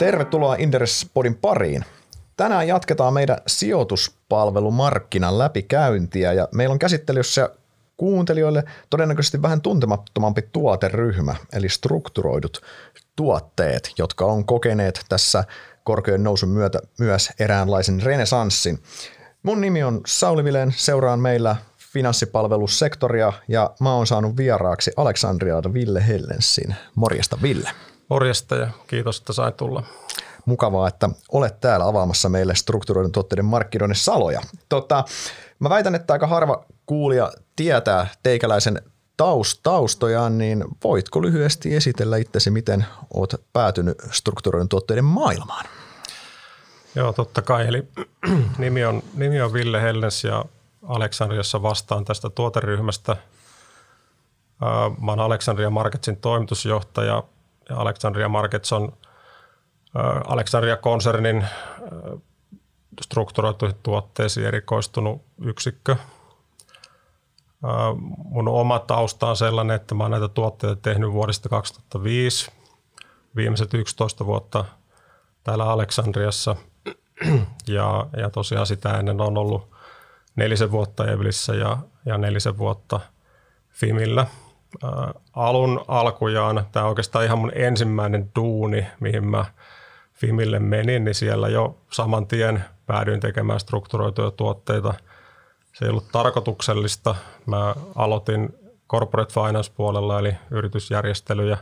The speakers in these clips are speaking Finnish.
Tervetuloa Inderes-podin pariin. Tänään jatketaan meidän sijoituspalvelumarkkinan läpikäyntiä ja meillä on käsittelyssä kuuntelijoille todennäköisesti vähän tuntemattomampi tuoteryhmä, eli strukturoidut tuotteet, jotka on kokeneet tässä korkean nousun myötä myös eräänlaisen renesanssin. Mun nimi on Sauli Vilen, seuraan meillä finanssipalvelussektoria ja mä oon saanut vieraaksi Aleksandrialta Ville Hellensin. Morjesta Ville. Morjesta ja kiitos, että sain tulla. Mukavaa, että olet täällä avaamassa meille strukturoidun tuotteiden markkinoiden saloja. Tota, mä väitän, että aika harva kuulija tietää teikäläisen taust, taustojaan, niin voitko lyhyesti esitellä itsesi, miten olet päätynyt strukturoidun tuotteiden maailmaan? Joo, totta kai. Eli nimi on, nimi on Ville Hellens ja Aleksandriassa vastaan tästä tuoteryhmästä. Mä olen Aleksandria Marketsin toimitusjohtaja ja Alexandria Markets on Alexandria-konsernin strukturoituihin tuotteisiin erikoistunut yksikkö. Mun oma tausta on sellainen, että mä oon näitä tuotteita tehnyt vuodesta 2005, viimeiset 11 vuotta täällä Aleksandriassa. Ja, ja tosiaan sitä ennen on ollut nelisen vuotta Evlissä ja, ja nelisen vuotta Fimillä – alun alkujaan, tämä on oikeastaan ihan mun ensimmäinen duuni, mihin mä Fimille menin, niin siellä jo saman tien päädyin tekemään strukturoituja tuotteita. Se ei ollut tarkoituksellista. Mä aloitin corporate finance puolella, eli yritysjärjestelyjä,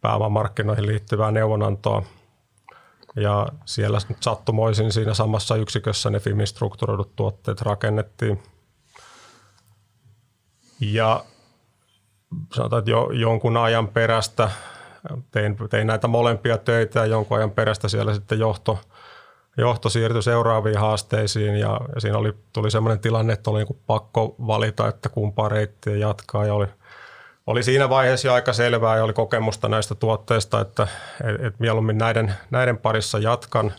pääomamarkkinoihin liittyvää neuvonantoa. Ja siellä sattumoisin siinä samassa yksikössä ne Fimin strukturoidut tuotteet rakennettiin. Ja sanotaan, että jo, jonkun ajan perästä tein, tein näitä molempia töitä ja jonkun ajan perästä siellä sitten johto, johto siirtyi seuraaviin haasteisiin ja, ja siinä oli, tuli sellainen tilanne, että oli niin pakko valita, että kumpaa reittiä jatkaa ja oli, oli siinä vaiheessa jo aika selvää ja oli kokemusta näistä tuotteista, että et, et mieluummin näiden, näiden parissa jatkan.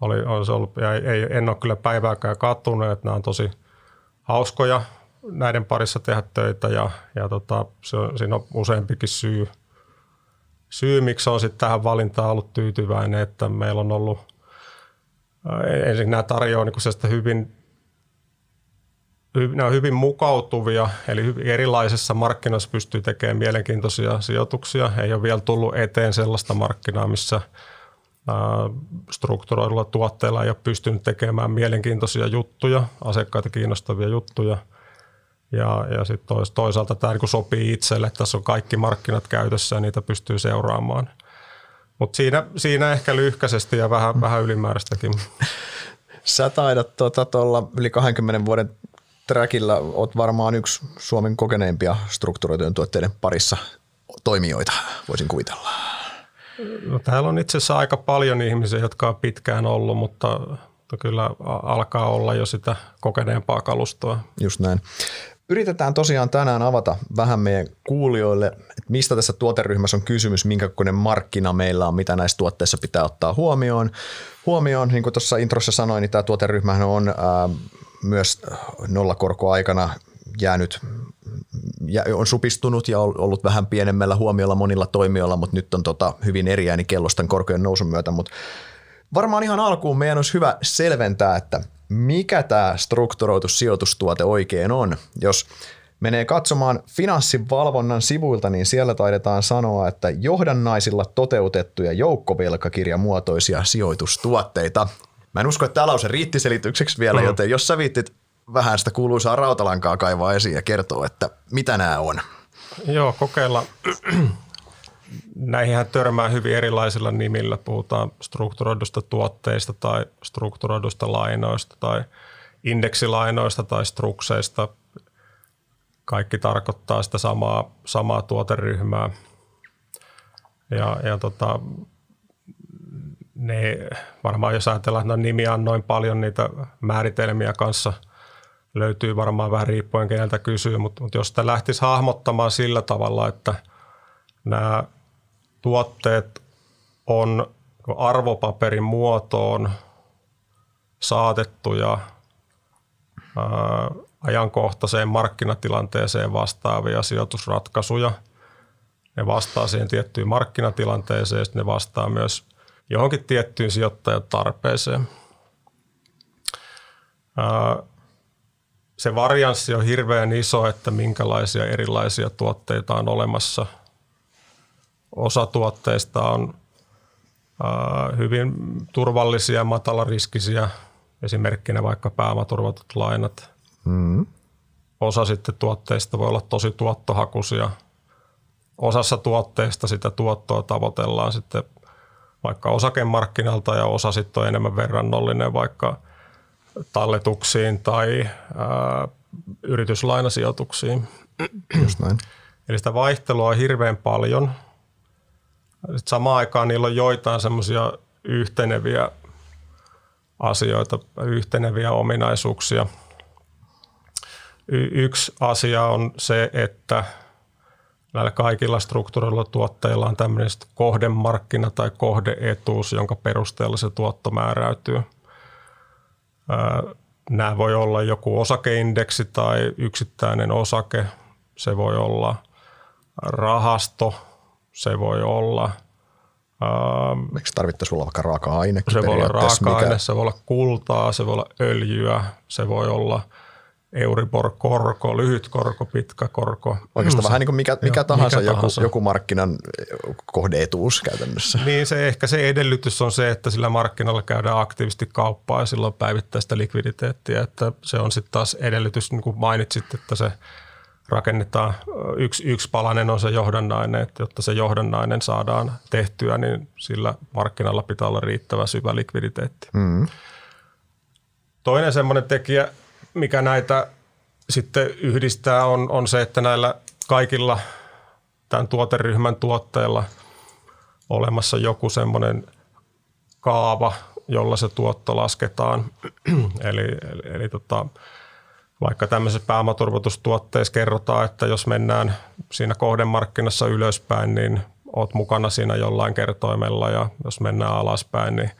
Oli, ollut, ja ei, en ole kyllä päivääkään kattunut, että nämä on tosi hauskoja näiden parissa tehdä töitä ja, ja tota, se on, siinä on useampikin syy, syy, miksi on sitten tähän valintaan ollut tyytyväinen, että meillä on ollut, ensin nämä tarjoaa niin hyvin, ne on hyvin mukautuvia, eli erilaisessa markkinassa pystyy tekemään mielenkiintoisia sijoituksia. Ei ole vielä tullut eteen sellaista markkinaa, missä strukturoidulla tuotteilla ei ole pystynyt tekemään mielenkiintoisia juttuja, asiakkaita kiinnostavia juttuja – ja, ja sitten toisaalta tämä niin sopii itselle, että tässä on kaikki markkinat käytössä ja niitä pystyy seuraamaan. Mutta siinä, siinä ehkä lyhkäisesti ja vähän, mm. vähän ylimääräistäkin. Sä taidat tuolla tota, yli 20 vuoden trackillä, oot varmaan yksi Suomen kokeneimpia strukturoitujen tuotteiden parissa toimijoita, voisin kuvitella. No, täällä on itse asiassa aika paljon ihmisiä, jotka on pitkään ollut, mutta, mutta kyllä alkaa olla jo sitä kokeneempaa kalustoa. Just näin. Yritetään tosiaan tänään avata vähän meidän kuulijoille, että mistä tässä tuoteryhmässä on kysymys, minkä kokoinen markkina meillä on, mitä näissä tuotteissa pitää ottaa huomioon. Huomioon, niin kuin tuossa introssa sanoin, niin tämä tuoteryhmähän on ää, myös nollakorkoaikana jäänyt on supistunut ja ollut vähän pienemmällä huomiolla monilla toimijoilla, mutta nyt on tota hyvin eri ääni kellostan korkean nousun myötä. Mutta varmaan ihan alkuun meidän olisi hyvä selventää, että mikä tämä strukturoitu sijoitustuote oikein on. Jos menee katsomaan finanssivalvonnan sivuilta, niin siellä taidetaan sanoa, että johdannaisilla toteutettuja joukkovelkakirjamuotoisia sijoitustuotteita. Mä en usko, että tämä lause riitti selitykseksi vielä, mm. joten jos sä viittit vähän sitä kuuluisaa rautalankaa kaivaa esiin ja kertoo, että mitä nämä on. Joo, kokeilla näihin törmää hyvin erilaisilla nimillä. Puhutaan strukturoidusta tuotteista tai strukturoidusta lainoista tai indeksilainoista tai strukseista. Kaikki tarkoittaa sitä samaa, samaa tuoteryhmää. Ja, ja tota, ne, varmaan jos ajatellaan, että nimiä on noin paljon, niitä määritelmiä kanssa löytyy varmaan vähän riippuen keneltä kysyy, mutta, mutta jos sitä lähtisi hahmottamaan sillä tavalla, että nämä tuotteet on arvopaperin muotoon saatettuja ää, ajankohtaiseen markkinatilanteeseen vastaavia sijoitusratkaisuja. Ne vastaa siihen tiettyyn markkinatilanteeseen, ne vastaa myös johonkin tiettyyn sijoittajan tarpeeseen. Se varianssi on hirveän iso, että minkälaisia erilaisia tuotteita on olemassa. Osa tuotteista on hyvin turvallisia, matalariskisiä, esimerkkinä vaikka pääomaturvatut lainat. Mm. Osa sitten tuotteista voi olla tosi tuottohakuisia. Osassa tuotteista sitä tuottoa tavoitellaan sitten vaikka osakemarkkinalta ja osa sitten on enemmän verrannollinen vaikka talletuksiin tai ää, yrityslainasijoituksiin. Just näin. Eli sitä vaihtelua on hirveän paljon. Sitten samaan aikaan niillä on joitain semmoisia yhteneviä asioita, yhteneviä ominaisuuksia. Y- yksi asia on se, että näillä kaikilla strukturoilla tuotteilla on tämmöinen kohdemarkkina tai kohdeetuus, jonka perusteella se tuotto määräytyy. Nämä voi olla joku osakeindeksi tai yksittäinen osake. Se voi olla rahasto, se voi olla – Eikö tarvittaisi olla vaikka raaka-aine? Se voi olla raaka-aine, mikä... se voi olla kultaa, se voi olla öljyä, se voi olla Euribor-korko, lyhyt korko, pitkä korko. Oikeastaan mm, vähän niin kuin mikä, mikä, joo, tahansa, mikä joku, tahansa joku markkinan kohdeetuus käytännössä. Niin se ehkä se edellytys on se, että sillä markkinalla käydään aktiivisesti kauppaa ja silloin päivittäistä likviditeettiä, että se on sitten taas edellytys, niin kuin mainitsit, että se – rakennetaan. Yksi, yksi palanen on se johdannainen, että jotta se johdannainen saadaan tehtyä, niin sillä markkinalla pitää olla riittävä syvä likviditeetti. Mm. Toinen semmoinen tekijä, mikä näitä sitten yhdistää, on, on se, että näillä kaikilla tämän tuoteryhmän tuotteilla olemassa joku semmoinen kaava, jolla se tuotto lasketaan. eli eli, eli tota, vaikka tämmöisessä pääomaturvatustuotteessa kerrotaan, että jos mennään siinä kohdemarkkinassa ylöspäin, niin oot mukana siinä jollain kertoimella ja jos mennään alaspäin, niin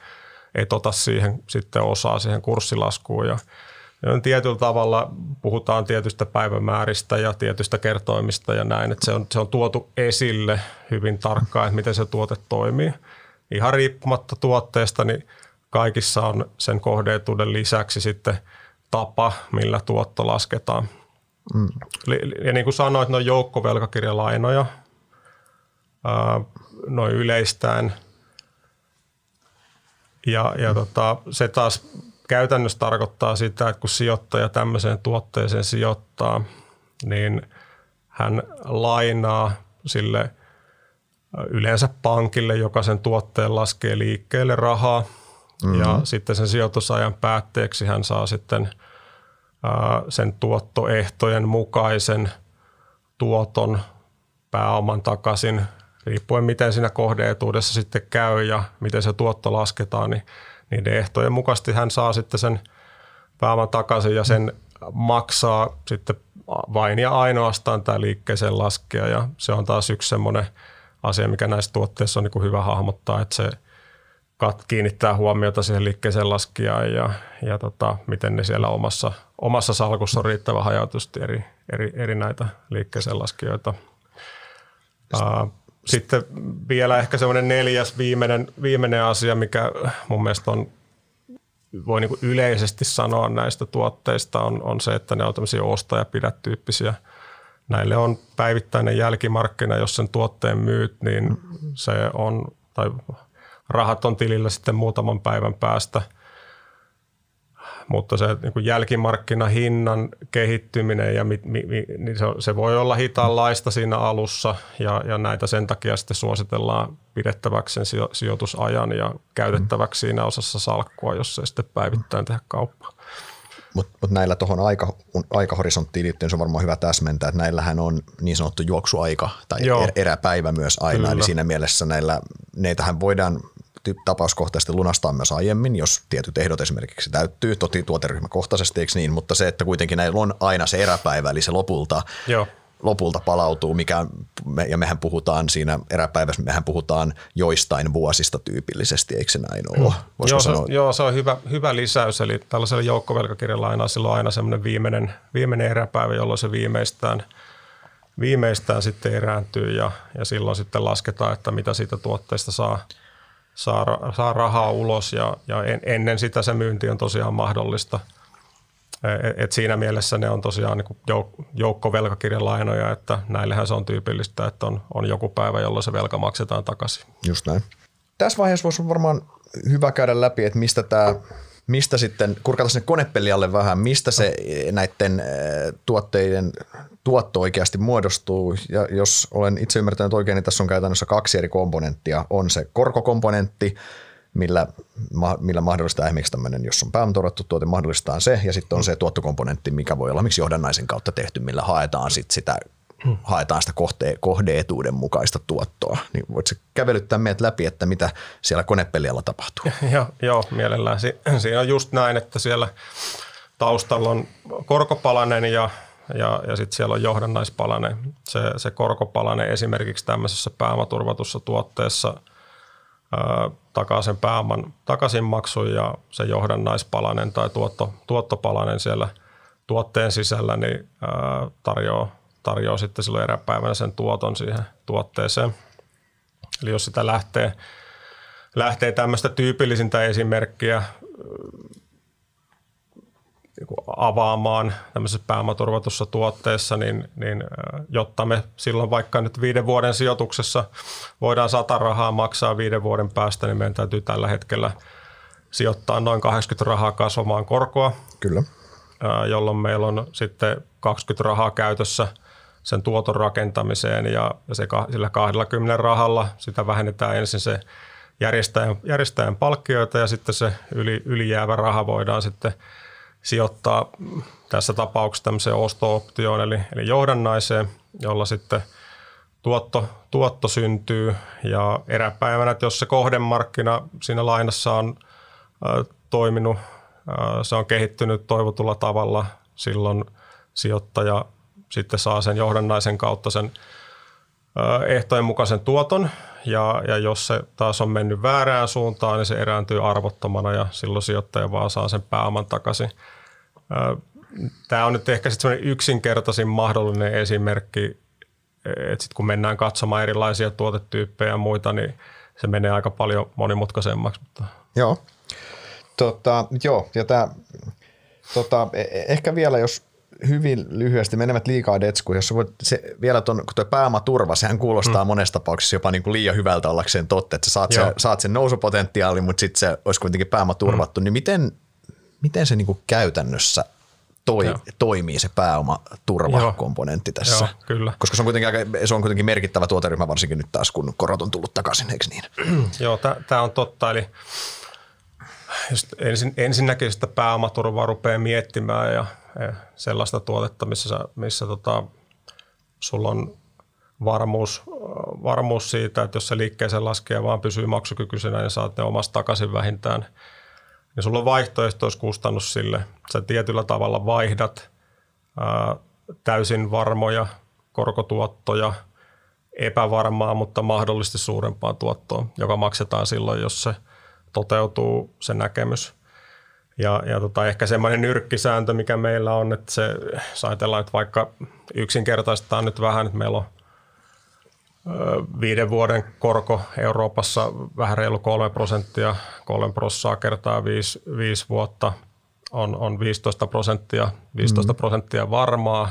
et ota siihen sitten osaa siihen kurssilaskuun. Ja tietyllä tavalla puhutaan tietystä päivämääristä ja tietystä kertoimista ja näin, että se on, se on tuotu esille hyvin tarkkaan, että miten se tuote toimii. Ihan riippumatta tuotteesta, niin kaikissa on sen kohdeetuuden lisäksi sitten – tapa, millä tuotto lasketaan. Mm. Ja niin kuin sanoit, ne on joukkovelkakirjalainoja, noin yleistään. Ja, ja tota, se taas käytännössä tarkoittaa sitä, että kun sijoittaja tämmöiseen tuotteeseen sijoittaa, niin hän lainaa sille yleensä pankille, joka sen tuotteen laskee liikkeelle rahaa. Mm-hmm. Ja sitten sen sijoitusajan päätteeksi hän saa sitten – sen tuottoehtojen mukaisen tuoton pääoman takaisin, riippuen miten siinä kohdeetuudessa sitten käy ja miten se tuotto lasketaan, niin niiden ehtojen mukaisesti hän saa sitten sen pääoman takaisin ja sen maksaa sitten vain ja ainoastaan tämä liikkeeseen laskea ja se on taas yksi semmoinen asia, mikä näissä tuotteissa on niin kuin hyvä hahmottaa, että se kiinnittää huomiota siihen liikkeeseen laskijaan ja, ja tota, miten ne siellä omassa omassa salkussa on riittävä hajautusti eri, eri, eri näitä liikkeeseen laskijoita. Sitten vielä ehkä semmoinen neljäs viimeinen, viimeinen asia, mikä mun mielestä on, voi niin yleisesti sanoa näistä tuotteista, on, on se, että ne on tämmöisiä ostajapidätyyppisiä. Näille on päivittäinen jälkimarkkina, jos sen tuotteen myyt, niin se on, tai rahat on tilillä sitten muutaman päivän päästä – mutta se niin kuin jälkimarkkinahinnan kehittyminen, ja mi, mi, niin se, se voi olla hitaanlaista siinä alussa, ja, ja näitä sen takia sitten suositellaan pidettäväksi sen sijoitusajan ja käytettäväksi siinä osassa salkkua, jos se sitten päivittäin tehdä kauppaa. Mutta mut näillä tuohon aika, aikahorisonttiin liittyen se on varmaan hyvä täsmentää, että näillähän on niin sanottu juoksuaika tai Joo. Er, eräpäivä myös aina. Kyllä. Eli siinä mielessä näillä, neitähän voidaan tapauskohtaisesti lunastaa myös aiemmin, jos tietyt ehdot esimerkiksi täyttyy, toti tuoteryhmäkohtaisesti, eikö niin, mutta se, että kuitenkin näillä on aina se eräpäivä, eli se lopulta, Joo. lopulta palautuu, mikä, me, ja mehän puhutaan siinä eräpäivässä, mehän puhutaan joistain vuosista tyypillisesti, eikö se näin ole? Mm. Joo, sanoa? se, joo, se on hyvä, hyvä lisäys, eli tällaisella joukkovelkakirjalainaa silloin on aina semmoinen viimeinen, viimeinen eräpäivä, jolloin se viimeistään – viimeistään sitten erääntyy ja, ja silloin sitten lasketaan, että mitä siitä tuotteesta saa saa, saa rahaa ulos ja, ja en, ennen sitä se myynti on tosiaan mahdollista. Et, et siinä mielessä ne on tosiaan niin jouk- joukkovelkakirjalainoja, että näillehän se on tyypillistä, että on, on joku päivä, jolloin se velka maksetaan takaisin. Just näin. Tässä vaiheessa voisi varmaan hyvä käydä läpi, että mistä tämä mistä sitten, kurkata sinne konepelialle vähän, mistä se näiden tuotteiden tuotto oikeasti muodostuu. Ja jos olen itse ymmärtänyt oikein, niin tässä on käytännössä kaksi eri komponenttia. On se korkokomponentti, millä, millä mahdollistaa esimerkiksi tämmöinen, jos on pääomatorvattu tuote, mahdollistaa se, ja sitten on se tuottokomponentti, mikä voi olla miksi johdannaisen kautta tehty, millä haetaan sit sitä haetaan sitä kohde, kohdeetuuden mukaista tuottoa. Niin voitko kävelyttää meidät läpi, että mitä siellä konepelialla tapahtuu? Joo, joo mielellään. Si- siinä on just näin, että siellä taustalla on korkopalanen ja, ja, ja sitten siellä on johdannaispalanen. Se, se korkopalanen esimerkiksi tämmöisessä pääomaturvatussa tuotteessa ää, takaa sen pääoman takaisinmaksun ja se johdannaispalanen tai tuotto, tuottopalanen siellä tuotteen sisällä niin ää, tarjoaa tarjoaa sitten silloin eräpäivänä sen tuoton siihen tuotteeseen. Eli jos sitä lähtee, lähtee tämmöistä tyypillisintä esimerkkiä niin avaamaan tämmöisessä pääomaturvatussa tuotteessa, niin, niin jotta me silloin vaikka nyt viiden vuoden sijoituksessa voidaan sata rahaa maksaa viiden vuoden päästä, niin meidän täytyy tällä hetkellä sijoittaa noin 80 rahaa kasvamaan korkoa. Kyllä. Jolloin meillä on sitten 20 rahaa käytössä – sen tuoton rakentamiseen ja, ja se, sillä 20 rahalla sitä vähennetään ensin se järjestäjän, järjestäjän palkkioita ja sitten se yli, ylijäävä raha voidaan sitten sijoittaa tässä tapauksessa tämmöiseen osto-optioon eli, eli johdannaiseen, jolla sitten tuotto, tuotto syntyy. Ja eräpäivänä, että jos se kohdemarkkina siinä lainassa on ä, toiminut, ä, se on kehittynyt toivotulla tavalla, silloin sijoittaja sitten saa sen johdannaisen kautta sen ehtojen mukaisen tuoton ja, ja jos se taas on mennyt väärään suuntaan, niin se erääntyy arvottomana ja silloin sijoittaja vaan saa sen pääoman takaisin. Tämä on nyt ehkä sitten yksinkertaisin mahdollinen esimerkki, että sitten kun mennään katsomaan erilaisia tuotetyyppejä ja muita, niin se menee aika paljon monimutkaisemmaksi. Mutta. Joo. Tota, joo, ja tämä, tota, e, e, ehkä vielä jos hyvin lyhyesti menemät liikaa detskuun, jos voit se, vielä tuon, kun tuo pääomaturva, sehän kuulostaa mm. monessa tapauksessa jopa niin kuin liian hyvältä ollakseen totta, että sä saat, se, saat sen nousupotentiaali, mutta sitten se olisi kuitenkin pääomaturvattu, mm. niin miten, miten se niin kuin käytännössä toi, toimii se pääomaturvakomponentti tässä. Joo, kyllä. Koska se on, kuitenkin aika, se on kuitenkin merkittävä tuoteryhmä, varsinkin nyt taas, kun korot on tullut takaisin, eikö niin? Joo, tämä on totta. Eli ensin, ensinnäkin sitä pääomaturvaa rupeaa miettimään ja sellaista tuotetta, missä, missä tota, sulla on varmuus, varmuus siitä, että jos se liikkeeseen laskee vaan pysyy maksukykyisenä ja saat ne omasta takaisin vähintään, niin sulla on vaihtoehtoiskustannus sille. Sä tietyllä tavalla vaihdat ää, täysin varmoja korkotuottoja epävarmaa, mutta mahdollisesti suurempaa tuottoa, joka maksetaan silloin, jos se toteutuu se näkemys – ja, ja tota, ehkä semmoinen nyrkkisääntö, mikä meillä on, että se, jos ajatellaan, että vaikka yksinkertaistaan nyt vähän, että meillä on viiden vuoden korko Euroopassa vähän reilu kolme prosenttia, kolme prosenttia kertaa viisi, viisi vuotta on, on 15 prosenttia, 15 mm. prosenttia varmaa,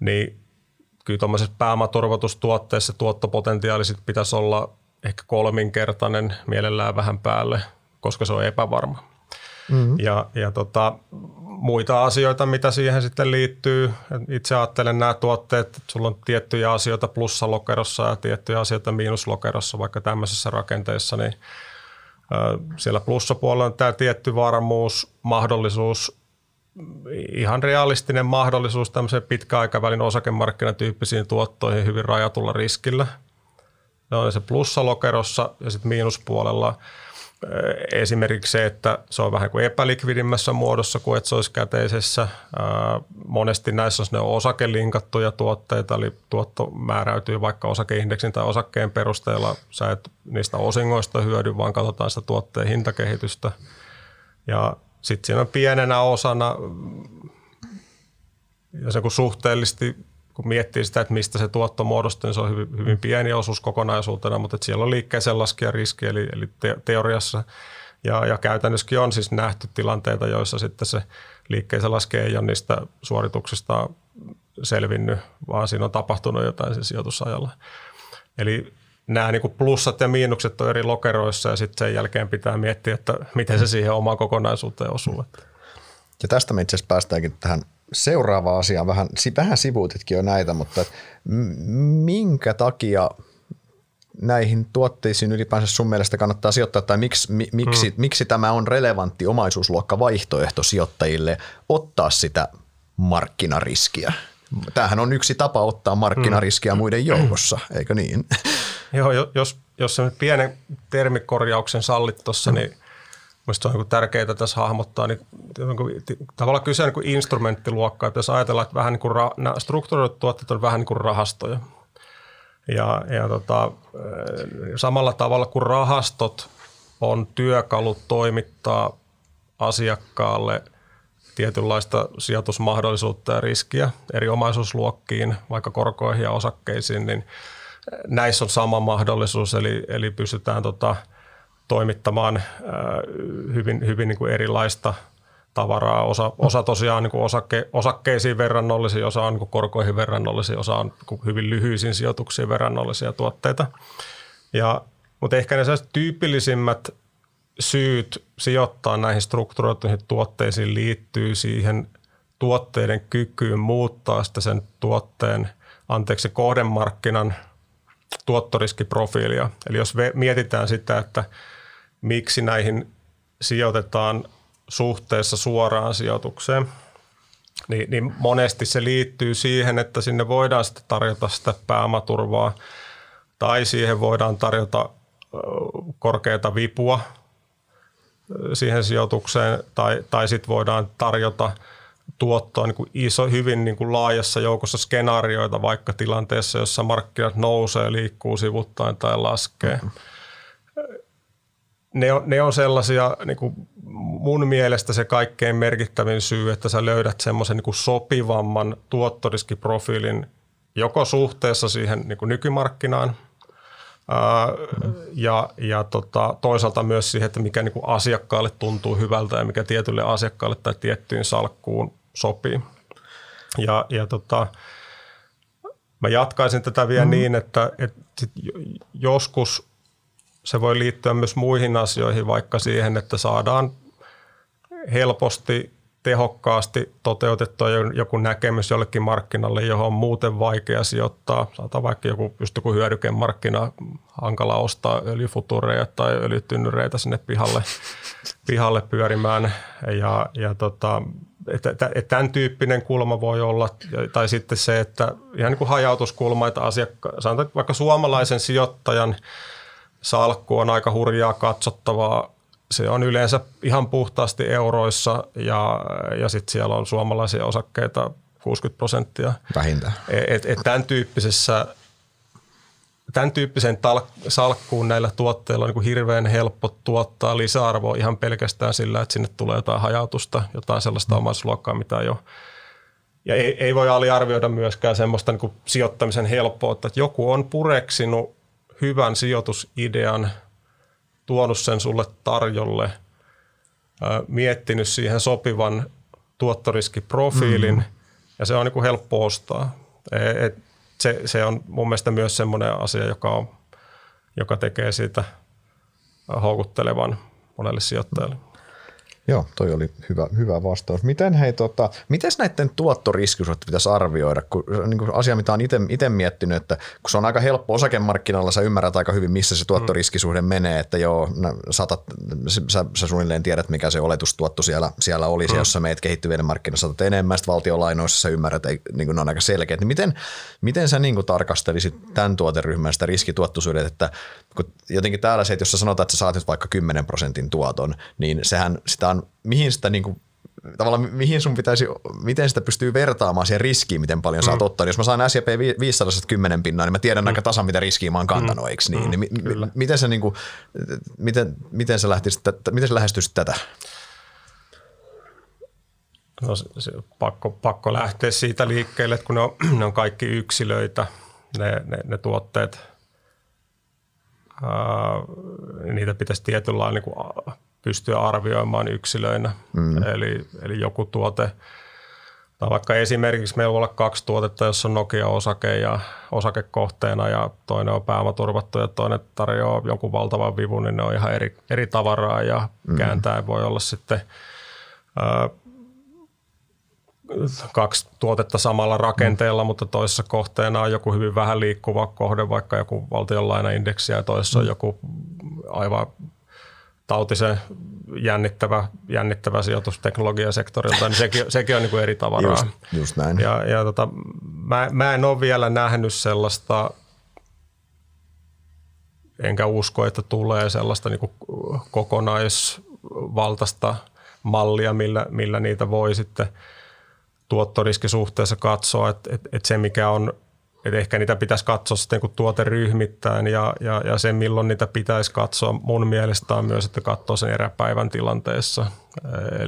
niin kyllä tuommoisessa pääomaturvatustuotteessa tuottopotentiaali sit pitäisi olla ehkä kolminkertainen, mielellään vähän päälle, koska se on epävarma. Mm-hmm. Ja, ja tota, muita asioita, mitä siihen sitten liittyy. Itse ajattelen nämä tuotteet, että sulla on tiettyjä asioita plussalokerossa ja tiettyjä asioita miinuslokerossa, vaikka tämmöisessä rakenteessa, niin siellä plussapuolella on tämä tietty varmuus, mahdollisuus, ihan realistinen mahdollisuus tämmöiseen pitkäaikavälin osakemarkkinatyyppisiin tuottoihin hyvin rajatulla riskillä. Ne on se plussalokerossa ja sitten miinuspuolella – Esimerkiksi se, että se on vähän kuin epälikvidimmässä muodossa kuin että se olisi käteisessä. Monesti näissä on osakelinkattuja tuotteita, eli tuotto määräytyy vaikka osakeindeksin tai osakkeen perusteella. Sä et niistä osingoista hyödy, vaan katsotaan sitä tuotteen hintakehitystä. Ja sitten siinä on pienenä osana, ja se kun suhteellisesti kun miettii sitä, että mistä se tuotto muodostuu, niin se on hyvin, hyvin pieni osuus kokonaisuutena, mutta että siellä on liikkeeseen laskija riski, eli, eli te, teoriassa ja, ja käytännössäkin on siis nähty tilanteita, joissa sitten se liikkeeseen laskija ei ole niistä suorituksista selvinnyt, vaan siinä on tapahtunut jotain sen sijoitusajalla. Eli nämä niin kuin plussat ja miinukset on eri lokeroissa ja sitten sen jälkeen pitää miettiä, että miten se siihen omaan kokonaisuuteen osuu. Ja tästä me itse asiassa päästäänkin tähän seuraavaan asiaan. Vähän, vähän sivuutitkin jo näitä, mutta minkä takia näihin tuotteisiin ylipäänsä sun mielestä kannattaa sijoittaa tai miksi, mi, miksi, mm. miksi tämä on relevantti omaisuusluokka vaihtoehto sijoittajille ottaa sitä markkinariskiä? Tämähän on yksi tapa ottaa markkinariskiä mm. muiden joukossa, eikö niin? Joo, jos, jos se pienen termikorjauksen sallit tuossa, mm. niin Mielestäni on niin tärkeää tässä hahmottaa, niin, tavallaan kyse on niin instrumenttiluokkaa, että jos ajatellaan, että vähän niin kuin ra, nämä strukturoidut tuotteet on vähän niin kuin rahastoja. Ja, ja tota, samalla tavalla kuin rahastot on työkalu toimittaa asiakkaalle tietynlaista sijoitusmahdollisuutta ja riskiä eri omaisuusluokkiin, vaikka korkoihin ja osakkeisiin, niin näissä on sama mahdollisuus, eli, eli pystytään tota, toimittamaan äh, hyvin, hyvin niin kuin erilaista tavaraa. Osa, osa tosiaan niin kuin osakke, osakkeisiin verrannollisia, osa on niin kuin korkoihin verrannollisia, osa on niin hyvin lyhyisiin sijoituksiin verrannollisia tuotteita. Ja, mutta ehkä ne tyypillisimmät syyt sijoittaa näihin strukturoituihin tuotteisiin liittyy siihen tuotteiden kykyyn muuttaa sitä sen tuotteen, anteeksi, kohdemarkkinan tuottoriskiprofiilia. Eli jos mietitään sitä, että miksi näihin sijoitetaan suhteessa suoraan sijoitukseen, niin, niin monesti se liittyy siihen, että sinne voidaan sitten tarjota sitä pääomaturvaa tai siihen voidaan tarjota korkeata vipua siihen sijoitukseen tai, tai sitten voidaan tarjota tuottoa niin kuin iso, hyvin niin kuin laajassa joukossa skenaarioita vaikka tilanteessa, jossa markkinat nousee, liikkuu sivuttain tai laskee. Mm-hmm ne on, ne on sellaisia, niin kuin mun mielestä se kaikkein merkittävin syy, että sä löydät semmoisen niin sopivamman tuottoriskiprofiilin joko suhteessa siihen niin kuin nykymarkkinaan ää, ja, ja tota, toisaalta myös siihen, että mikä niin kuin asiakkaalle tuntuu hyvältä ja mikä tietylle asiakkaalle tai tiettyyn salkkuun sopii. Ja, ja tota, mä jatkaisin tätä vielä mm. niin, että, että joskus – se voi liittyä myös muihin asioihin, vaikka siihen, että saadaan helposti, tehokkaasti toteutettua joku näkemys jollekin markkinalle, johon on muuten vaikea sijoittaa. Saattaa vaikka joku just joku hyödykemarkkina, hankala ostaa öljyfutureja tai öljytynnyreitä sinne pihalle, pihalle pyörimään. Ja, ja tota, että, että, että tämän tyyppinen kulma voi olla, tai sitten se, että ihan niin kuin hajautuskulma, että asiakka, sanotaan, että vaikka suomalaisen sijoittajan – salkku on aika hurjaa katsottavaa. Se on yleensä ihan puhtaasti euroissa ja, ja sitten siellä on suomalaisia osakkeita 60 prosenttia. Vähintään. Et, et tämän tyyppisessä tämän tyyppisen tal- salkkuun näillä tuotteilla on niin kuin hirveän helppo tuottaa lisäarvoa ihan pelkästään sillä, että sinne tulee jotain hajautusta, jotain sellaista mm. omaisuusluokkaa, mitä jo ja ei, ei voi aliarvioida myöskään semmoista niin kuin sijoittamisen helppoutta, että joku on pureksinut hyvän sijoitusidean, tuonut sen sulle tarjolle, miettinyt siihen sopivan tuottoriskiprofiilin mm. ja se on niin kuin helppo ostaa. E, et se, se on mun mielestä myös semmoinen asia, joka, on, joka tekee siitä houkuttelevan monelle sijoittajalle. Joo, toi oli hyvä, hyvä vastaus. Miten hei, tota, miten näiden tuottoriskisuutta pitäisi arvioida? Kun, niin kuin asia, mitä olen itse miettinyt, että kun se on aika helppo osakemarkkinalla, sä ymmärrät aika hyvin, missä se tuottoriskisuhde mm. menee, että joo, saatat, sä, sä suunnilleen tiedät, mikä se oletustuotto siellä, siellä olisi, mm. jos sä meet kehittyvien markkinoissa, saatat enemmän, sitten valtiolainoissa sä ymmärrät, että niin kuin ne on aika selkeät. Niin miten, miten sä niin kuin tarkastelisit tämän tuoteryhmän sitä riskituottoisuudet, että kun jotenkin täällä se, että jos sä sanotaan, että sä saat vaikka 10 prosentin tuoton, niin sehän sitä on, mihin sitä niin kuin, tavallaan mihin sun pitäisi, miten sitä pystyy vertaamaan siihen riskiin, miten paljon mm. sä oot ottanut. Jos mä saan S&P 500 10 pinnaa, niin mä tiedän mm. aika tasan, mitä riskiä mä oon kantanut, mm. eikö niin? Mm. niin mi- miten sä, niin kuin, miten, miten sä, lähtisit, miten sä lähestyisit tätä? No se, pakko, pakko lähteä siitä liikkeelle, että kun ne on, ne on kaikki yksilöitä, ne, ne, ne tuotteet, ää, niitä pitäisi tietyllä lailla niin pystyä arvioimaan yksilöinä. Mm. Eli, eli joku tuote, tai vaikka esimerkiksi meillä voi olla kaksi tuotetta, jossa on Nokia-osake ja osakekohteena ja toinen on pääomaturvattu ja toinen tarjoaa jonkun valtavan vivun, niin ne on ihan eri, eri tavaraa ja mm. kääntäen voi olla sitten ää, kaksi tuotetta samalla rakenteella, mm. mutta toisessa kohteena on joku hyvin vähän liikkuva kohde, vaikka joku valtionlainaindeksi ja toisessa on mm. joku aivan tautisen jännittävä, jännittävä sijoitusteknologiasektorilta, niin sekin, sekin on niin kuin eri tavaraa. Just, just näin. Ja, ja tota, mä, mä en ole vielä nähnyt sellaista, enkä usko, että tulee sellaista niin kuin kokonaisvaltaista mallia, millä, millä niitä voi sitten – tuottoriskisuhteessa katsoa, että, että, että se mikä on, että ehkä niitä pitäisi katsoa sitten kun tuoteryhmittäin ja, ja, ja se milloin niitä pitäisi katsoa mun mielestä on myös, että katsoo sen eräpäivän tilanteessa.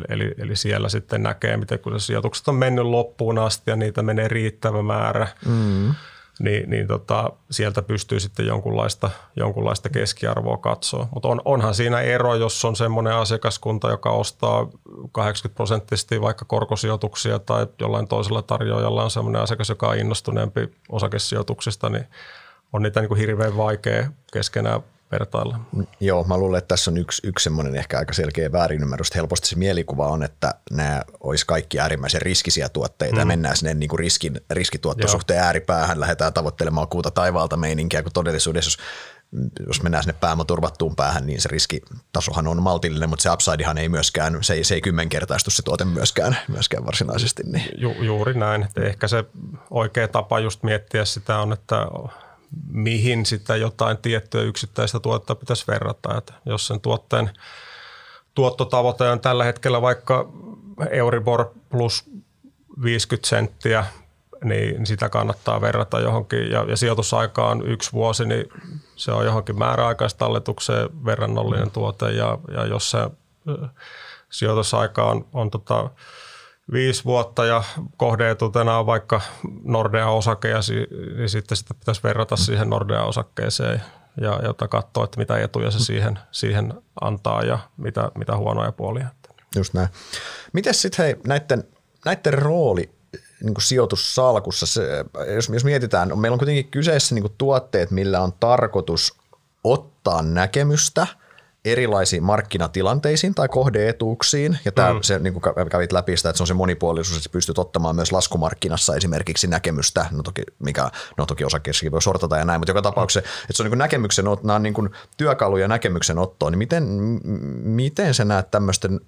Eli, eli, siellä sitten näkee, miten kun se sijoitukset on mennyt loppuun asti ja niitä menee riittävä määrä. Mm niin, niin tota, sieltä pystyy sitten jonkunlaista, jonkunlaista keskiarvoa katsoa. Mutta on, onhan siinä ero, jos on semmoinen asiakaskunta, joka ostaa 80 prosenttisesti vaikka korkosijoituksia tai jollain toisella tarjoajalla on semmoinen asiakas, joka on innostuneempi osakesijoituksista, niin on niitä niin kuin hirveän vaikea keskenään vertailla. Joo, mä luulen, että tässä on yksi, yksi semmoinen ehkä aika selkeä väärinymmärrys. Helposti se mielikuva on, että nämä olisi kaikki äärimmäisen riskisiä tuotteita mm. ja mennään sinne niin kuin riskin, riskituottosuhteen Joo. ääripäähän, lähdetään tavoittelemaan kuuta taivaalta meininkiä, kun todellisuudessa jos jos mennään sinne pääomaturvattuun päähän, niin se riskitasohan on maltillinen, mutta se upsidehan ei myöskään, se ei, se ei kymmenkertaistu se tuote myöskään, myöskään varsinaisesti. Niin. Ju, juuri näin. Että ehkä se oikea tapa just miettiä sitä on, että mihin sitä jotain tiettyä yksittäistä tuotetta pitäisi verrata. Että jos sen tuotteen tuottotavoite on tällä hetkellä vaikka Euribor plus 50 senttiä, niin sitä kannattaa verrata johonkin. Ja, ja sijoitusaika on yksi vuosi, niin se on johonkin määräaikaistalletukseen verrannollinen tuote. Ja, ja jos se sijoitusaika on, on tota, viisi vuotta ja kohdeetutena on vaikka Nordea-osake ja niin sitten sitä pitäisi verrata siihen Nordea-osakkeeseen ja jota katsoa, että mitä etuja se siihen, siihen antaa ja mitä, mitä huonoja puolia. Just näin. Miten sitten hei näiden, näiden rooli niin kuin sijoitussalkussa, se, jos, jos mietitään, meillä on kuitenkin kyseessä niin kuin tuotteet, millä on tarkoitus ottaa näkemystä – erilaisiin markkinatilanteisiin tai kohdeetuuksiin. Ja tämä, mm. se, niin kuin kävit läpi sitä, että se on se monipuolisuus, että pystyt ottamaan myös laskumarkkinassa esimerkiksi näkemystä, no toki, mikä, no toki osakkeessakin voi sortata ja näin, mutta joka tapauksessa, että se on niin kuin näkemyksen, nämä on niin kuin työkaluja näkemyksen ottoon, niin miten, miten sä näet tämmöisten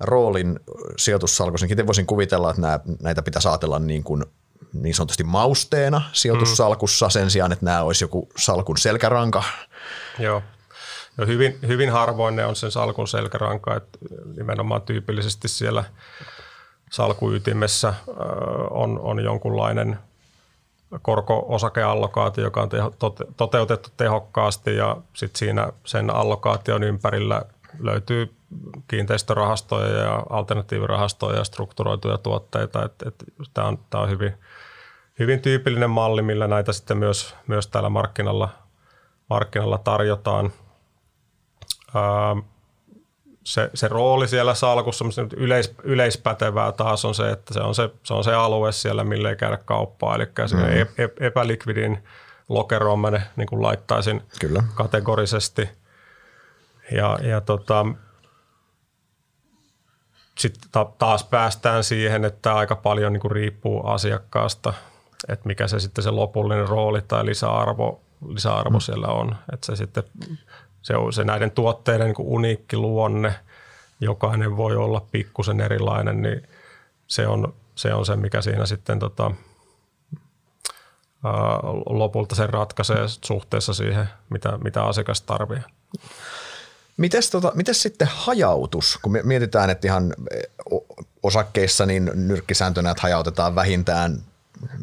roolin sijoitussalkussa? Miten voisin kuvitella, että nämä, näitä pitäisi ajatella niin kuin niin sanotusti mausteena sijoitussalkussa mm. sen sijaan, että nämä olisi joku salkun selkäranka. Joo. No hyvin, hyvin harvoin ne on sen salkun selkäranka, että nimenomaan tyypillisesti siellä salkuytimessä on, on jonkunlainen korko-osakeallokaatio, joka on teho, tote, toteutettu tehokkaasti ja sitten siinä sen allokaation ympärillä löytyy kiinteistörahastoja ja alternatiivirahastoja ja strukturoituja tuotteita. Tämä on, tää on hyvin, hyvin tyypillinen malli, millä näitä sitten myös, myös täällä markkinalla, markkinalla tarjotaan – se, se rooli siellä salkussa, yleis, yleispätevää taas on se, että se on se, se, on se alue siellä, mille ei käydä kauppaa. Eli mm. se epälikvidin lokeroon mä ne niin kuin laittaisin Kyllä. kategorisesti. Ja, ja tota, sitten ta- taas päästään siihen, että aika paljon niin kuin riippuu asiakkaasta, että mikä se sitten se lopullinen rooli tai lisäarvo, lisäarvo mm. siellä on. Että se sitten se on se näiden tuotteiden niin uniikki luonne, jokainen voi olla pikkusen erilainen, niin se on se, on se mikä siinä sitten tota, ää, lopulta se ratkaisee suhteessa siihen, mitä, mitä asiakas tarvitsee. Mites, tota, mites sitten hajautus, kun mietitään, että ihan osakkeissa niin nyrkkisääntönä, että hajautetaan vähintään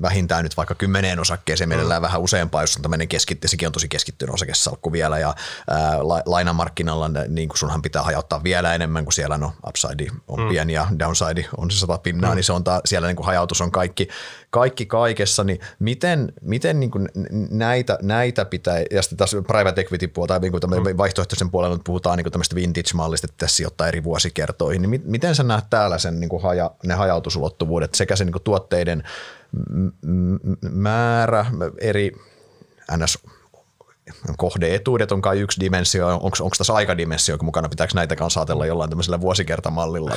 vähintään nyt vaikka kymmeneen osakkeeseen, mielellään mm. vähän useampaa, jos on tämmöinen keskitty, sekin on tosi keskittynyt osakesalkku vielä ja ää, la, lainamarkkinoilla niin kuin sunhan pitää hajauttaa vielä enemmän, kuin siellä no upside on mm. pieni ja downside on se sata pinnaa, mm. niin se on ta, siellä niin kuin hajautus on kaikki, kaikki kaikessa, niin miten, miten niin kuin näitä, näitä pitää, ja sitten taas private equity puolta, niin kuin mm. vaihtoehtoisen puolella nyt puhutaan niin kuin tämmöistä vintage-mallista, että tässä sijoittaa eri vuosikertoihin, niin miten sä näet täällä sen niin kuin haja, ne hajautusulottuvuudet sekä se niin kuin tuotteiden määrä, eri ns kohdeetuudet on kai yksi dimensio, onko, onko tässä aikadimensio mukana, pitääkö näitä kanssa ajatella jollain tämmöisellä vuosikertamallilla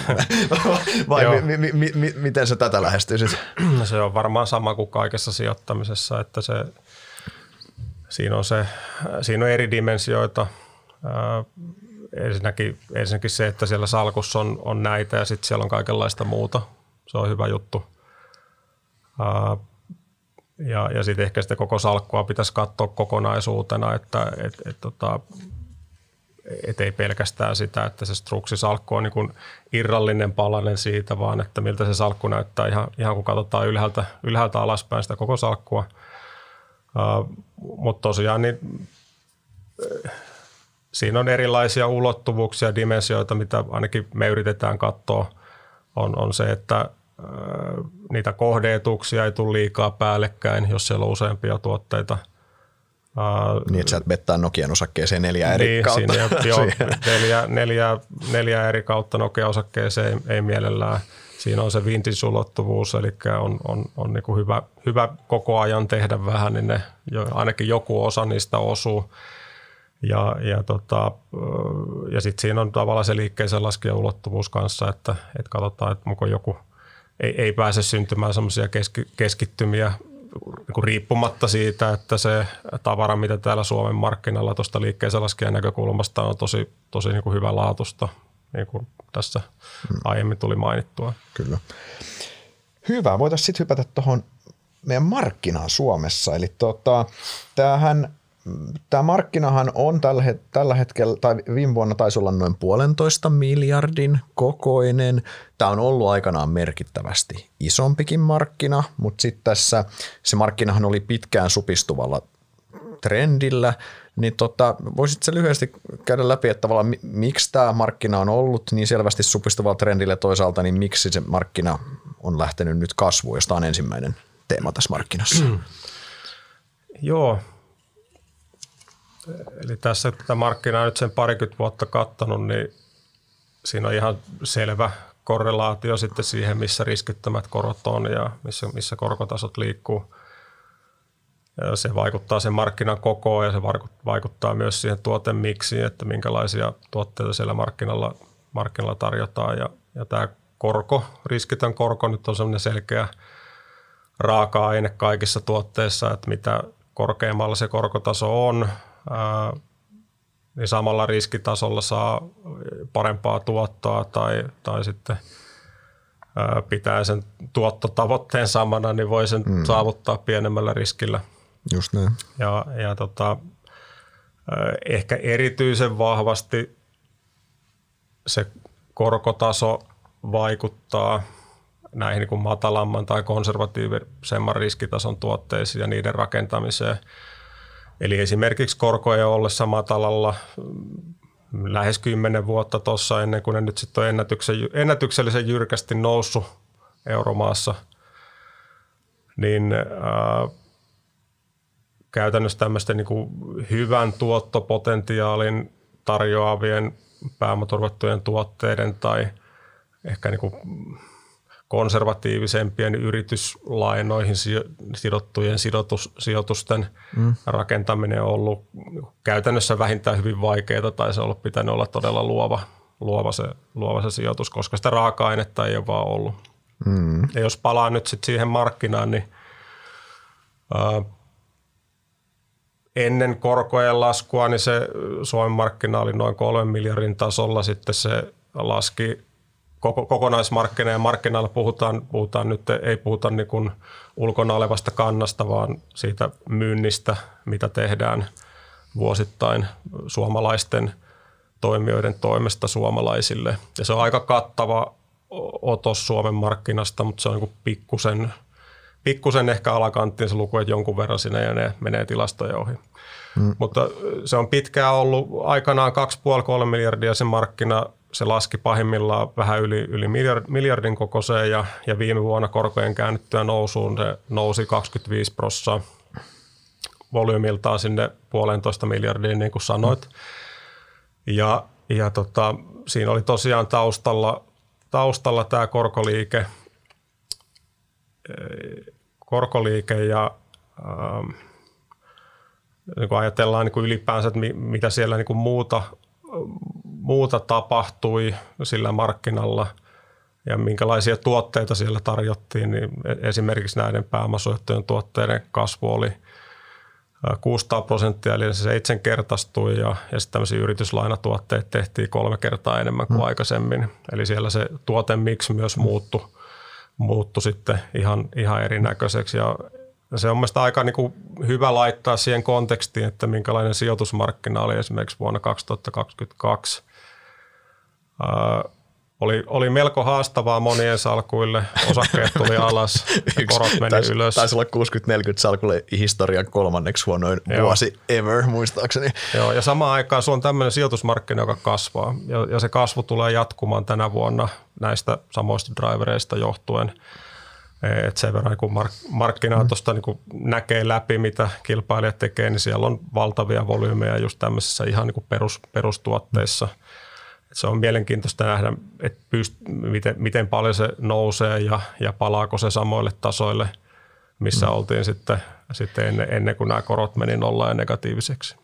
vai mi, mi, mi, mi, miten se tätä lähestyisit? No se on varmaan sama kuin kaikessa sijoittamisessa, että se, siinä, on se, siinä on eri dimensioita. ensinnäkin, ensinnäkin se, että siellä salkussa on, on näitä ja sitten siellä on kaikenlaista muuta. Se on hyvä juttu. Ja, ja sitten ehkä sitä koko salkkua pitäisi katsoa kokonaisuutena, että et, et, tota, et ei pelkästään sitä, että se struksisalkku on niin irrallinen palanen siitä, vaan että miltä se salkku näyttää ihan, ihan kun katsotaan ylhäältä, ylhäältä alaspäin sitä koko salkkua. Mutta tosiaan niin, siinä on erilaisia ulottuvuuksia, dimensioita, mitä ainakin me yritetään katsoa. On, on se, että niitä kohdeetuksia ei tule liikaa päällekkäin, jos siellä on useampia tuotteita. Niin, että sä et bettaa Nokian osakkeeseen neljä eri niin, kautta. Siinä, joo, neljä, neljä, neljä eri kautta Nokia-osakkeeseen ei, ei mielellään. Siinä on se vintage-ulottuvuus, eli on, on, on niin kuin hyvä, hyvä koko ajan tehdä vähän, niin ne, ainakin joku osa niistä osuu. Ja, ja, tota, ja sitten siinä on tavallaan se liikkeeseen laskija ulottuvuus kanssa, että, että katsotaan, että onko joku – ei, ei pääse syntymään semmoisia keski, keskittymiä niin riippumatta siitä, että se tavara, mitä täällä Suomen markkinalla tuosta liikkeeseen laskijan näkökulmasta on tosi, tosi niin kuin hyvä laatusta, niin kuin tässä hmm. aiemmin tuli mainittua. Kyllä. Hyvä. Voitaisiin sitten hypätä tuohon meidän markkinaan Suomessa. Eli tota, tämähän Tämä markkinahan on tällä, hetkellä, tai viime vuonna taisi olla noin puolentoista miljardin kokoinen. Tämä on ollut aikanaan merkittävästi isompikin markkina, mutta sitten tässä se markkinahan oli pitkään supistuvalla trendillä, niin tota, voisit se lyhyesti käydä läpi, että tavallaan miksi tämä markkina on ollut niin selvästi supistuvalla trendillä toisaalta, niin miksi se markkina on lähtenyt nyt kasvuun, josta on ensimmäinen teema tässä markkinassa? Joo, Eli tässä tätä markkinaa nyt sen parikymmentä vuotta kattanut, niin siinä on ihan selvä korrelaatio sitten siihen, missä riskittömät korot on ja missä, missä korkotasot liikkuu. Ja se vaikuttaa sen markkinan kokoon ja se vaikuttaa myös siihen tuotemiksiin, että minkälaisia tuotteita siellä markkinalla, markkinalla tarjotaan. Ja, ja tämä korko, riskitön korko nyt on sellainen selkeä raaka-aine kaikissa tuotteissa, että mitä korkeammalla se korkotaso on, niin samalla riskitasolla saa parempaa tuottoa tai, tai sitten pitää sen tuottotavoitteen samana, niin voi sen mm. saavuttaa pienemmällä riskillä. Just näin. Ja, ja tota, ehkä erityisen vahvasti se korkotaso vaikuttaa näihin niin kuin matalamman tai konservatiivisemman riskitason tuotteisiin ja niiden rakentamiseen – Eli esimerkiksi korkojen ollessa matalalla mm, lähes kymmenen vuotta tuossa ennen kuin ne nyt sitten on ennätyksellisen jyrkästi noussut euromaassa, niin ää, käytännössä tämmöisten niin hyvän tuottopotentiaalin tarjoavien pääomaturvattujen tuotteiden tai ehkä niin kuin konservatiivisempien yrityslainoihin sidottujen sijoitus, sijoitusten mm. rakentaminen on ollut käytännössä vähintään hyvin vaikeaa tai se on ollut pitänyt olla todella luova, luova, se, luova se sijoitus, koska sitä raaka-ainetta ei ole vaan ollut. Mm. Ja jos palaa nyt sit siihen markkinaan, niin ää, ennen korkojen laskua, niin se Suomen markkina oli noin kolmen miljardin tasolla, sitten se laski koko, kokonaismarkkina ja markkinoilla puhutaan, puhutaan nyt, ei puhuta niin kuin ulkona olevasta kannasta, vaan siitä myynnistä, mitä tehdään vuosittain suomalaisten toimijoiden toimesta suomalaisille. Ja se on aika kattava otos Suomen markkinasta, mutta se on niin pikkusen, pikkusen ehkä alakanttiin se luku, että jonkun verran sinne ja ne menee tilastojen ohi. Hmm. Mutta se on pitkään ollut aikanaan 2,5-3 miljardia se markkina. Se laski pahimmillaan vähän yli, yli miljard, miljardin kokoiseen ja, ja viime vuonna korkojen käännyttyä nousuun se nousi 25 prossaa volyymiltaan sinne puolentoista miljardiin, niin kuin sanoit. Ja, ja tota, siinä oli tosiaan taustalla, taustalla tämä korkoliike, korkoliike ja ähm, niin kun ajatellaan niin kuin ylipäänsä, että mitä siellä niin kuin muuta, muuta tapahtui sillä markkinalla ja minkälaisia tuotteita siellä tarjottiin, niin e-, esimerkiksi näiden pääomasuojattujen tuotteiden kasvu oli – 600 prosenttia, eli se seitsemänkertaistui ja, ja sitten tämmöisiä yrityslainatuotteita tehtiin kolme kertaa enemmän kuin hmm. aikaisemmin. Eli siellä se tuotemiksi myös muuttui, muuttui sitten ihan, ihan erinäköiseksi ja se on mielestäni aika niin kuin hyvä laittaa siihen kontekstiin, että minkälainen sijoitusmarkkina oli esimerkiksi vuonna 2022 oli, oli melko haastavaa monien salkuille. Osakkeet tuli alas, korot meni taisi, ylös. Taisi olla 60-40 salkulle historian kolmanneksi huonoin Joo. vuosi ever, muistaakseni. Joo, ja samaan aikaan se on tämmöinen sijoitusmarkkina, joka kasvaa. Ja, ja se kasvu tulee jatkumaan tänä vuonna näistä samoista drivereista johtuen. Et sen verran, kun mark, markkinaa mm. tuosta niin näkee läpi, mitä kilpailijat tekee, niin siellä on valtavia volyymeja just tämmöisissä ihan niin perus, perustuotteissa – se on mielenkiintoista nähdä, että pyst, miten, miten paljon se nousee ja, ja palaako se samoille tasoille, missä mm. oltiin sitten, sitten ennen, ennen kuin nämä korot meni nollaan ja negatiiviseksi.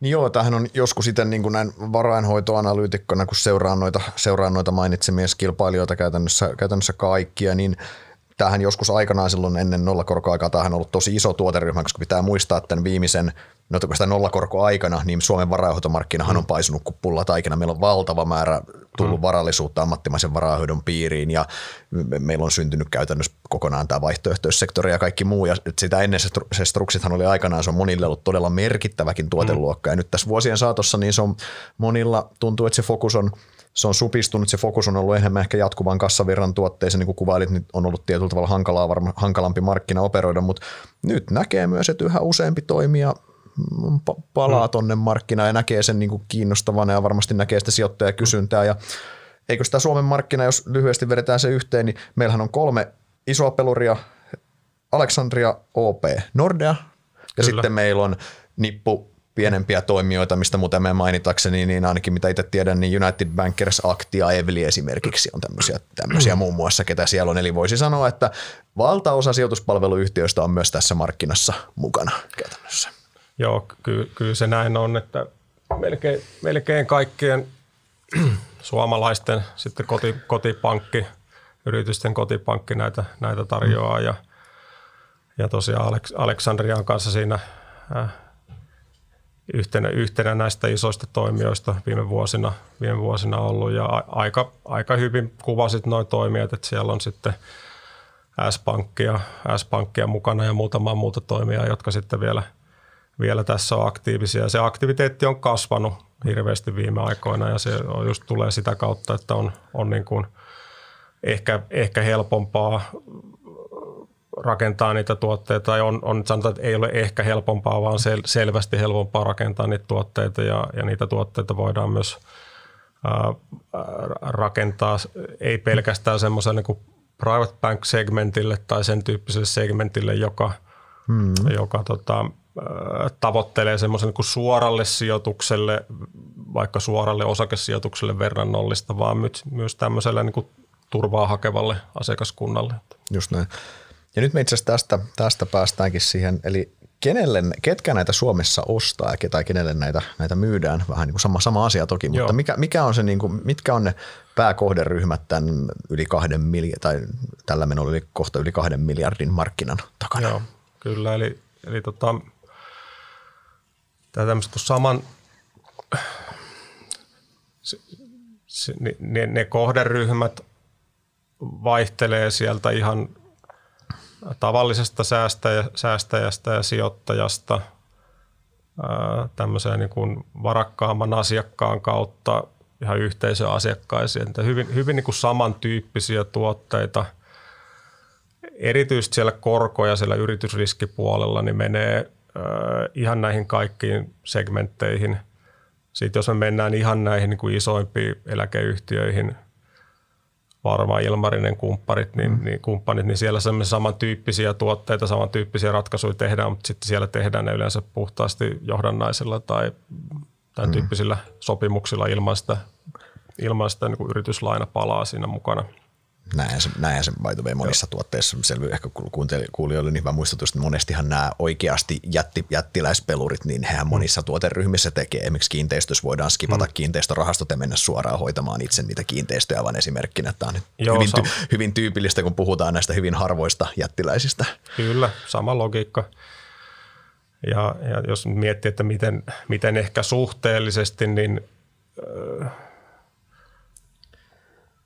Niin joo, tämähän on joskus sitten niin kuin näin varainhoitoanalyytikkona, kun seuraan noita, seuraan noita mainitsemia kilpailijoita käytännössä, käytännössä kaikkia, niin tämähän joskus aikanaan silloin ennen nollakorkoaikaa, tämähän on ollut tosi iso tuoteryhmä, koska pitää muistaa, että tämän viimeisen no sitä nollakorkoaikana, niin Suomen varainhoitomarkkinahan on paisunut kuin pulla taikina. Meillä on valtava määrä tullut mm. varallisuutta ammattimaisen varainhoidon piiriin ja meillä on syntynyt käytännössä kokonaan tämä vaihtoehtoissektori ja kaikki muu. Ja sitä ennen se, se Struksithan oli aikanaan, se on monille ollut todella merkittäväkin tuoteluokka. Ja nyt tässä vuosien saatossa niin se on monilla tuntuu, että se fokus on se on supistunut, se fokus on ollut enemmän ehkä jatkuvan kassavirran tuotteeseen, niin kuin kuvailit, niin on ollut tietyllä tavalla hankalaa, varma, hankalampi markkina operoida, mutta nyt näkee myös, että yhä useampi toimija palaa mm. tonne markkinaan ja näkee sen niin kuin kiinnostavana ja varmasti näkee sitä sijoittajakysyntää. Ja eikö sitä Suomen markkina, jos lyhyesti vedetään se yhteen, niin meillähän on kolme isoa peluria, Alexandria, OP, Nordea ja Kyllä. sitten meillä on nippu pienempiä toimijoita, mistä muuten me mainitakseni, niin ainakin mitä itse tiedän, niin United Bankers, Actia, Evli esimerkiksi on tämmöisiä, tämmöisiä muun muassa, ketä siellä on. Eli voisi sanoa, että valtaosa sijoituspalveluyhtiöistä on myös tässä markkinassa mukana käytännössä. Joo, ky- kyllä se näin on, että melkein, melkein kaikkien suomalaisten sitten koti, kotipankki, yritysten kotipankki näitä, näitä tarjoaa ja, ja tosiaan Aleks, Aleksandrian kanssa siinä äh, yhtenä, yhtenä näistä isoista toimijoista viime vuosina, viime vuosina ollut ja aika, aika hyvin kuvasit noin toimijat, että siellä on sitten S-pankkia, S-pankkia mukana ja muutama muuta toimijaa, jotka sitten vielä – vielä tässä on aktiivisia. Se aktiviteetti on kasvanut hirveästi viime aikoina ja se on just tulee sitä kautta, että on, on niin kuin ehkä, ehkä helpompaa rakentaa niitä tuotteita tai on, on sanotaan, että ei ole ehkä helpompaa, vaan sel, selvästi helpompaa rakentaa niitä tuotteita ja, ja niitä tuotteita voidaan myös ää, rakentaa ei pelkästään semmoisen niin private bank segmentille tai sen tyyppiselle segmentille, joka, hmm. joka tota, tavoittelee semmoisen niin suoralle sijoitukselle, vaikka suoralle osakesijoitukselle verrannollista, vaan myös tämmöiselle niin kuin turvaa hakevalle asiakaskunnalle. Just näin. Ja nyt me itse asiassa tästä, tästä päästäänkin siihen, eli kenelle, ketkä näitä Suomessa ostaa ja ketä, kenelle näitä, näitä myydään, vähän niin kuin sama, sama asia toki, Joo. mutta mikä, mikä on se, niin kuin, mitkä on ne pääkohderyhmät tämän yli kahden miljardin, tai tällä menolla yli kohta yli kahden miljardin markkinan takana? Joo, kyllä, eli, eli tota, tai tämmöistä saman, ne, ne kohderyhmät vaihtelee sieltä ihan tavallisesta säästäjä, säästäjästä ja sijoittajasta tämmöiseen niin kuin varakkaamman asiakkaan kautta ihan yhteisöasiakkaisiin. Hyvin, hyvin niin kuin samantyyppisiä tuotteita. erityisesti siellä korko- ja siellä yritysriskipuolella niin menee ihan näihin kaikkiin segmentteihin. Sitten jos me mennään ihan näihin niin kuin isoimpiin eläkeyhtiöihin, varmaan Ilmarinen kumppanit, niin, mm. niin, kumppanit, niin siellä semmoisia samantyyppisiä tuotteita, samantyyppisiä ratkaisuja tehdään, mutta sitten siellä tehdään ne yleensä puhtaasti johdannaisilla tai tämän mm. tyyppisillä sopimuksilla ilman sitä, ilman sitä niin kuin yrityslainapalaa siinä mukana – Näin se, näin se by the way, monissa Joo. tuotteissa selviää ehkä kuulijoille niin hyvä muistutus, että monestihan nämä oikeasti jätti, jättiläispelurit, niin hehän mm. monissa tuoteryhmissä tekee. Esimerkiksi kiinteistössä voidaan skipata mm. kiinteistörahastot ja mennä suoraan hoitamaan itse niitä kiinteistöjä, vaan esimerkkinä. Tämä on Joo, hyvin, ty, hyvin tyypillistä, kun puhutaan näistä hyvin harvoista jättiläisistä. Kyllä, sama logiikka. Ja, ja jos miettii, että miten, miten ehkä suhteellisesti, niin äh,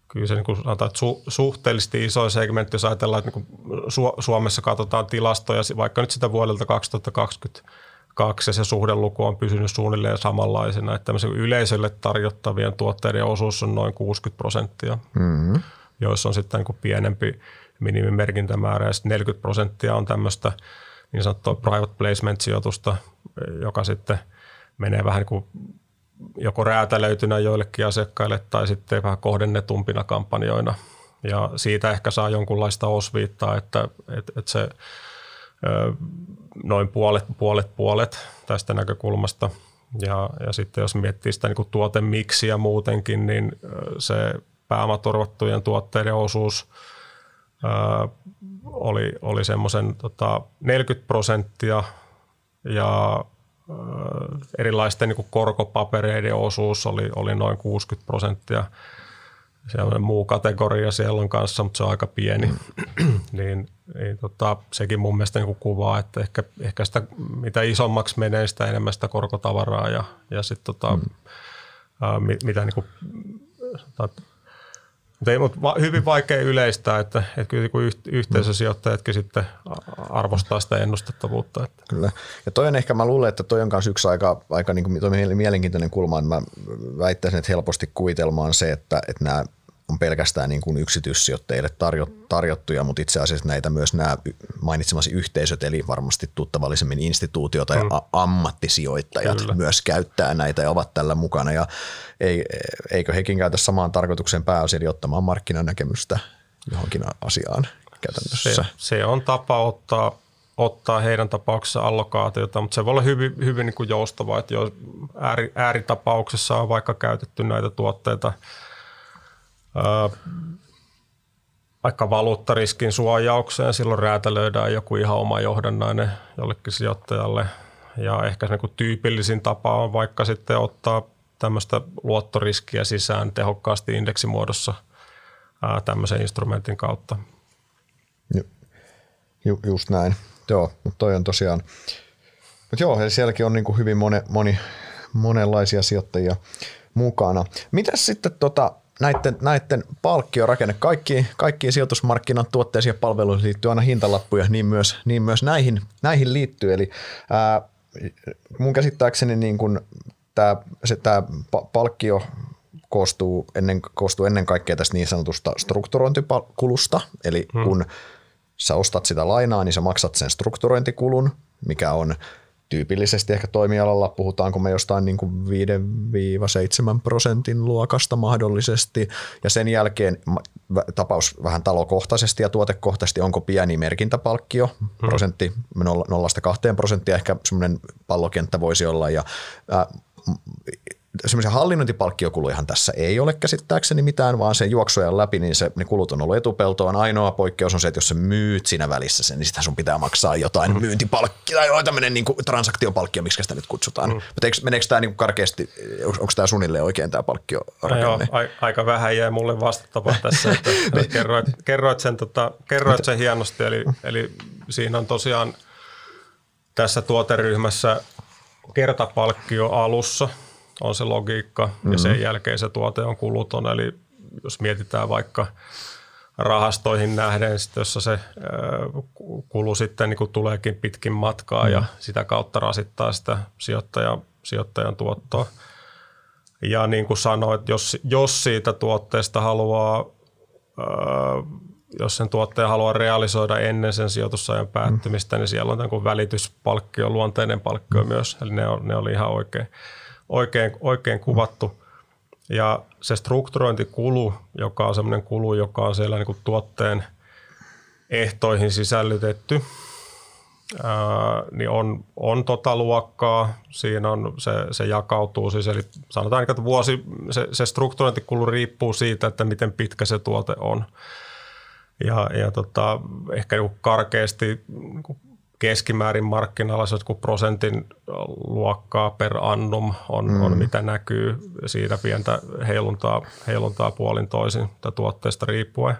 kyllä se niin kuin sanotaan, että su, suhteellisesti iso segmentti, jos ajatellaan, että niin Su, Suomessa katsotaan tilastoja, vaikka nyt sitä vuodelta 2022 ja se suhdeluku on pysynyt suunnilleen samanlaisena, että yleisölle tarjottavien tuotteiden osuus on noin 60 prosenttia, mm-hmm. joissa on sitten niin kuin pienempi minimimerkintämäärä ja sitten 40 prosenttia on tämmöistä niin sanottua private placement-sijoitusta, joka sitten menee vähän niin kuin joko räätälöitynä joillekin asiakkaille tai sitten vähän kohdennetumpina kampanjoina. Ja siitä ehkä saa jonkunlaista osviittaa, että, että, että se noin puolet, puolet, puolet tästä näkökulmasta. Ja, ja sitten jos miettii sitä niin tuotemiksiä muutenkin, niin se pääomaturvattujen tuotteiden osuus ää, oli, oli semmoisen tota, 40 prosenttia ja erilaisten niin korkopapereiden osuus oli, oli noin 60 prosenttia. Siellä on muu kategoria siellä on kanssa, mutta se on aika pieni. Mm. niin, niin tota, sekin mun mielestä niin kuvaa, että ehkä, ehkä sitä, mitä isommaksi menee, sitä enemmän sitä korkotavaraa ja, ja sitten tota, mm. ää, mitä niin kuin, mutta ei, mutta hyvin vaikea yleistää, että, että kyllä yhteisösijoittajatkin sitten arvostaa sitä ennustettavuutta. Että. Kyllä. Ja toi on ehkä, mä luulen, että toi on myös yksi aika, aika niin kuin, toi mielenkiintoinen kulma, että mä väittäisin, että helposti kuvitelmaan se, että, että nämä on pelkästään niin kuin yksityissijoittajille tarjo, tarjottuja, mutta itse asiassa näitä myös nämä mainitsemasi yhteisöt, eli varmasti tuttavallisemmin instituutiota ja mm. ammattisijoittajat Kyllä. myös käyttää näitä ja ovat tällä mukana. Ja ei, eikö hekin käytä samaan tarkoitukseen pääosin ottamaan markkinanäkemystä johonkin asiaan käytännössä? Se, se on tapa ottaa ottaa heidän tapauksessa allokaatiota, mutta se voi olla hyvin, hyvin niin kuin joustavaa, että jos ääri, ääritapauksessa on vaikka käytetty näitä tuotteita – vaikka valuuttariskin suojaukseen, silloin räätälöidään joku ihan oma johdannainen jollekin sijoittajalle. Ja ehkä se niin tyypillisin tapa on vaikka sitten ottaa tämmöistä luottoriskiä sisään tehokkaasti indeksimuodossa ää, tämmöisen instrumentin kautta. Ju, ju, just näin. Joo, mutta toi on tosiaan, mutta joo, eli sielläkin on niin hyvin moni, moni, monenlaisia sijoittajia mukana. Mitäs sitten tota, näiden, näiden palkkiorakenne, kaikki, kaikkiin sijoitusmarkkinan tuotteisiin ja palveluihin liittyy aina hintalappuja, niin myös, niin myös näihin, näihin liittyy. Eli ää, mun käsittääkseni niin kun tämä, se, tämä palkkio koostuu ennen, koostuu ennen kaikkea tästä niin sanotusta strukturointikulusta, eli hmm. kun sä ostat sitä lainaa, niin sä maksat sen strukturointikulun, mikä on – tyypillisesti ehkä toimialalla puhutaanko me jostain niin kuin 5-7 prosentin luokasta mahdollisesti, ja sen jälkeen tapaus vähän talokohtaisesti ja tuotekohtaisesti, onko pieni merkintäpalkkio, hmm. prosentti 0-2 prosenttia ehkä semmoinen pallokenttä voisi olla, ja semmoisia hallinnointipalkkiokulujahan tässä ei ole käsittääkseni mitään, vaan sen juoksujen läpi, niin se, ne kulut on ollut etupeltoon. Ainoa poikkeus on se, että jos sä myyt siinä välissä sen, niin sitten sun pitää maksaa jotain mm. myyntipalkkia tai tämmöinen niin transaktiopalkkio, miksi sitä nyt kutsutaan. Mm. Mutta meneekö tämä niin karkeasti, onko tämä sunille oikein tämä palkkio? No joo, aika vähän jäi mulle vastattavaa tässä, että kerroit, kerroit, sen, tota, kerroit sen hienosti, eli, eli siinä on tosiaan tässä tuoteryhmässä kertapalkkio alussa – on se logiikka mm-hmm. ja sen jälkeen se tuote on kuluton. Eli jos mietitään vaikka rahastoihin nähden, jossa se kulu sitten niin kuin tuleekin pitkin matkaa mm. ja sitä kautta rasittaa sitä sijoittajan, sijoittajan tuottoa. Ja niin kuin sanoit, jos, jos siitä tuotteesta haluaa jos sen tuotteen haluaa realisoida ennen sen sijoitusajan päättymistä, mm. niin siellä on kuin välityspalkkio, luonteinen palkkio mm. myös. Eli ne, on, ne oli ihan oikein, oikein, oikein kuvattu. Ja se strukturointikulu, joka on sellainen kulu, joka on siellä niin kuin tuotteen ehtoihin sisällytetty, ää, niin on, on tota luokkaa. Siinä on, se, se jakautuu siis, eli sanotaan, että vuosi, se, se strukturointikulu riippuu siitä, että miten pitkä se tuote on. Ja, ja tota, ehkä niin karkeasti niin keskimäärin markkinalla se joku prosentin luokkaa per annum on, mm. on mitä näkyy. Siitä pientä heiluntaa, heiluntaa puolin toisin tuotteesta riippuen.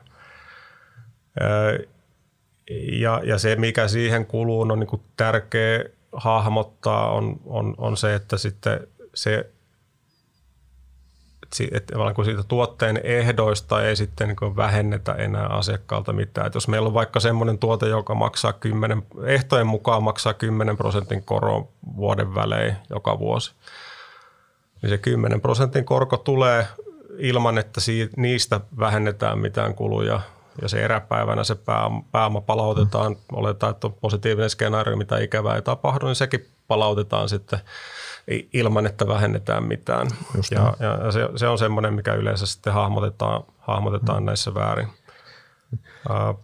Ja, ja se, mikä siihen kuluu, on niin tärkeä hahmottaa, on, on, on se, että sitten se että kun siitä tuotteen ehdoista ei sitten niin vähennetä enää asiakkaalta mitään. Että jos meillä on vaikka semmoinen tuote, joka maksaa 10, ehtojen mukaan maksaa 10 prosentin koro vuoden välein joka vuosi, niin se 10 prosentin korko tulee ilman, että niistä vähennetään mitään kuluja ja se eräpäivänä se pääoma palautetaan, oletetaan, että on positiivinen skenaario, mitä ikävää ei tapahdu, niin sekin palautetaan sitten ilman, että vähennetään mitään. ja, ja se, se on semmoinen, mikä yleensä sitten hahmotetaan, hahmotetaan mm. näissä väärin. Uh,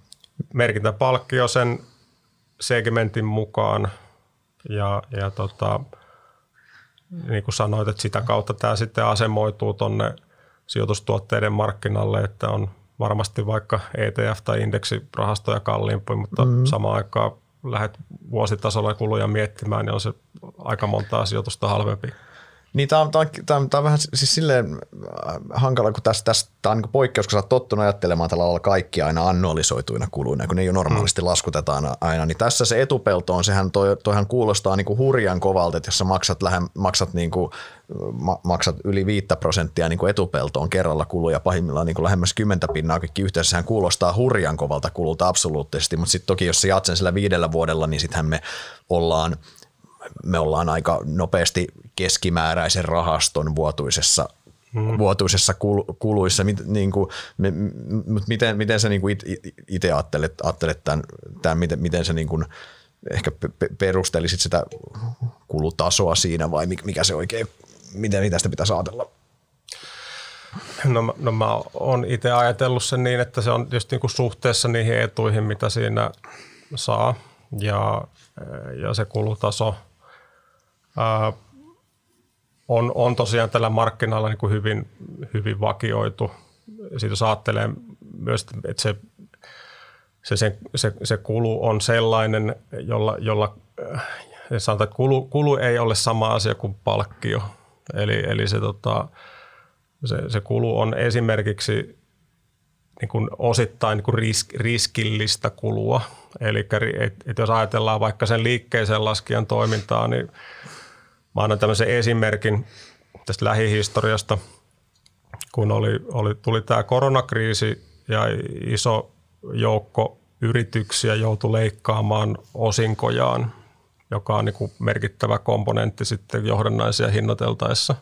merkintäpalkkio sen segmentin mukaan ja, ja tota, niin kuin sanoit, että sitä kautta tämä sitten asemoituu tuonne sijoitustuotteiden markkinalle, että on varmasti vaikka ETF- tai indeksirahastoja kalliimpi, mutta mm-hmm. samaan aikaan lähdet vuositasolla kuluja miettimään, niin on se aika monta sijoitusta halvempi. Niin tämä on, tää on, tää on, tää on vähän siis silleen äh, hankala, kun tässä, tässä tämä on niin poikkeus, kun sä oot tottunut ajattelemaan tällä lailla kaikki aina annualisoituina kuluina, kun ne jo normaalisti mm. laskutetaan aina. Niin tässä se etupelto on, sehän toi, toihan kuulostaa niin kuin hurjan kovalta, että jos sä maksat, lähe, maksat, niin kuin, ma, maksat yli 5 prosenttia niin kuin etupeltoon kerralla kuluja, pahimmillaan niin kuin lähemmäs 10 pinnaa kaikki yhteensä, sehän kuulostaa hurjan kovalta kululta absoluuttisesti, mutta sitten toki jos sä jaat sen sillä viidellä vuodella, niin sittenhän me ollaan me ollaan aika nopeasti keskimääräisen rahaston vuotuisessa mm. vuotuisessa kuluissa. Mit, niin kuin, me, miten, miten sä niin kuin itse ajattelet, ajattelet tämän, tämän, miten, miten sä niin kuin ehkä perustelisit sitä kulutasoa siinä vai mikä se oikein, miten, mitä sitä pitäisi ajatella? No, no mä oon itse ajatellut sen niin, että se on just niin kuin suhteessa niihin etuihin, mitä siinä saa ja, ja se kulutaso – on, on tosiaan tällä markkinalla niin kuin hyvin, hyvin vakioitu. Siitä jos ajattelee myös, että se, se, se, se, se kulu on sellainen, jolla, jolla sanotaan, että kulu, kulu ei ole sama asia kuin palkkio. Eli, eli se, tota, se, se kulu on esimerkiksi niin kuin osittain niin kuin risk, riskillistä kulua. Eli et, et jos ajatellaan vaikka sen liikkeeseen laskijan toimintaa, niin Mä annan tämmöisen esimerkin tästä lähihistoriasta, kun oli, oli, tuli tämä koronakriisi ja iso joukko yrityksiä joutui leikkaamaan osinkojaan, joka on niin kuin merkittävä komponentti sitten johdannaisia hinnoiteltaessa.